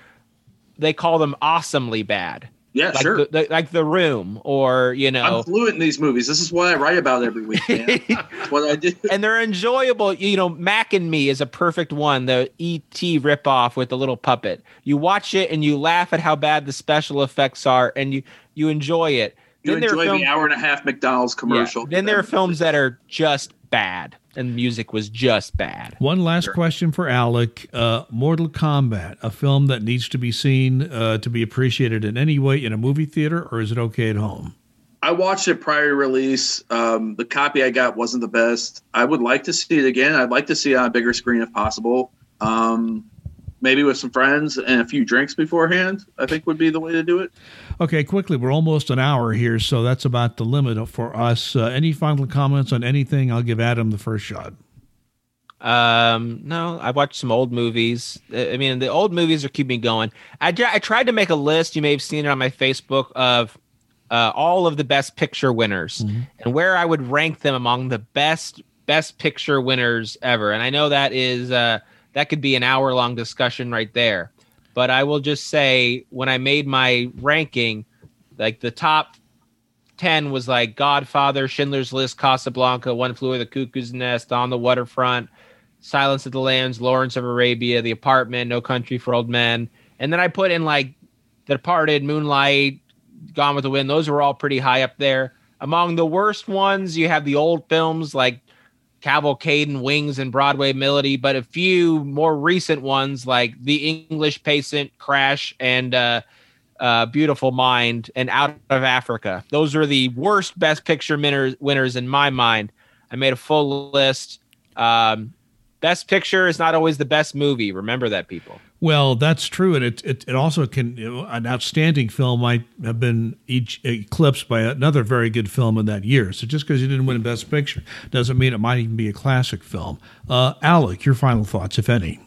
they call them awesomely bad. Yeah, like sure. The, the, like The Room, or you know, I'm fluent in these movies. This is what I write about every week. what I do, and they're enjoyable. You know, Mac and Me is a perfect one. The ET ripoff with the little puppet. You watch it and you laugh at how bad the special effects are, and you you enjoy it. You then enjoy films, the hour and a half McDonald's commercial. Yeah. Then there are films that are just bad and music was just bad. One last sure. question for Alec: uh, Mortal Kombat, a film that needs to be seen uh, to be appreciated in any way in a movie theater, or is it okay at home? I watched it prior to release. Um, the copy I got wasn't the best. I would like to see it again. I'd like to see it on a bigger screen if possible. Um, maybe with some friends and a few drinks beforehand, I think would be the way to do it. Okay, quickly, we're almost an hour here, so that's about the limit for us. Uh, any final comments on anything? I'll give Adam the first shot. Um, no, I watched some old movies. I mean, the old movies are keeping me going. I, I tried to make a list. You may have seen it on my Facebook of uh, all of the best picture winners mm-hmm. and where I would rank them among the best best picture winners ever. And I know that is uh, that could be an hour long discussion right there. But I will just say when I made my ranking, like the top 10 was like Godfather, Schindler's List, Casablanca, One Flew Over the Cuckoo's Nest, On the Waterfront, Silence of the Lambs, Lawrence of Arabia, The Apartment, No Country for Old Men. And then I put in like The Departed, Moonlight, Gone with the Wind. Those were all pretty high up there. Among the worst ones, you have the old films like Cavalcade and Wings and Broadway Melody, but a few more recent ones like The English Patient, Crash, and uh, uh, Beautiful Mind and Out of Africa. Those are the worst Best Picture winners, winners in my mind. I made a full list. Um, best Picture is not always the best movie. Remember that, people. Well, that's true, and it it, it also can you know, an outstanding film might have been each eclipsed by another very good film in that year. So just because you didn't win Best Picture doesn't mean it might even be a classic film. Uh, Alec, your final thoughts, if any.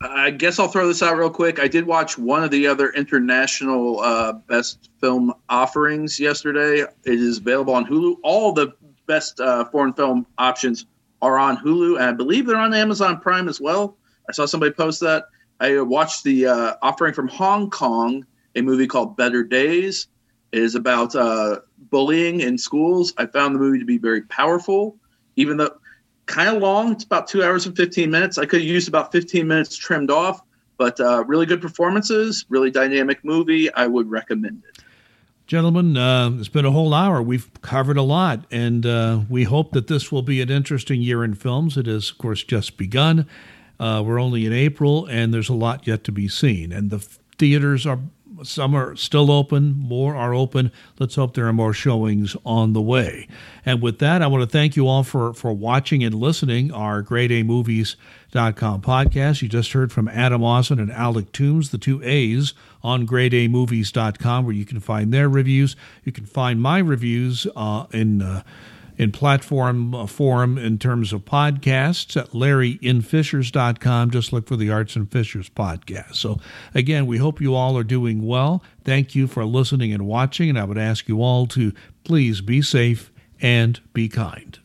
I guess I'll throw this out real quick. I did watch one of the other international uh, best film offerings yesterday. It is available on Hulu. All the best uh, foreign film options are on Hulu, and I believe they're on Amazon Prime as well. I saw somebody post that. I watched the uh, offering from Hong Kong, a movie called Better Days. It is about uh, bullying in schools. I found the movie to be very powerful, even though kind of long. It's about two hours and 15 minutes. I could have used about 15 minutes trimmed off, but uh, really good performances, really dynamic movie. I would recommend it. Gentlemen, uh, it's been a whole hour. We've covered a lot, and uh, we hope that this will be an interesting year in films. It has, of course, just begun. Uh, we're only in April, and there's a lot yet to be seen. And the theaters are some are still open, more are open. Let's hope there are more showings on the way. And with that, I want to thank you all for, for watching and listening our GrayDayMovies.com podcast. You just heard from Adam Austin and Alec Toombs, the two A's on GrayDayMovies.com, where you can find their reviews. You can find my reviews uh, in. Uh, in platform uh, forum in terms of podcasts at larryinfishers.com. Just look for the Arts and Fishers podcast. So, again, we hope you all are doing well. Thank you for listening and watching, and I would ask you all to please be safe and be kind.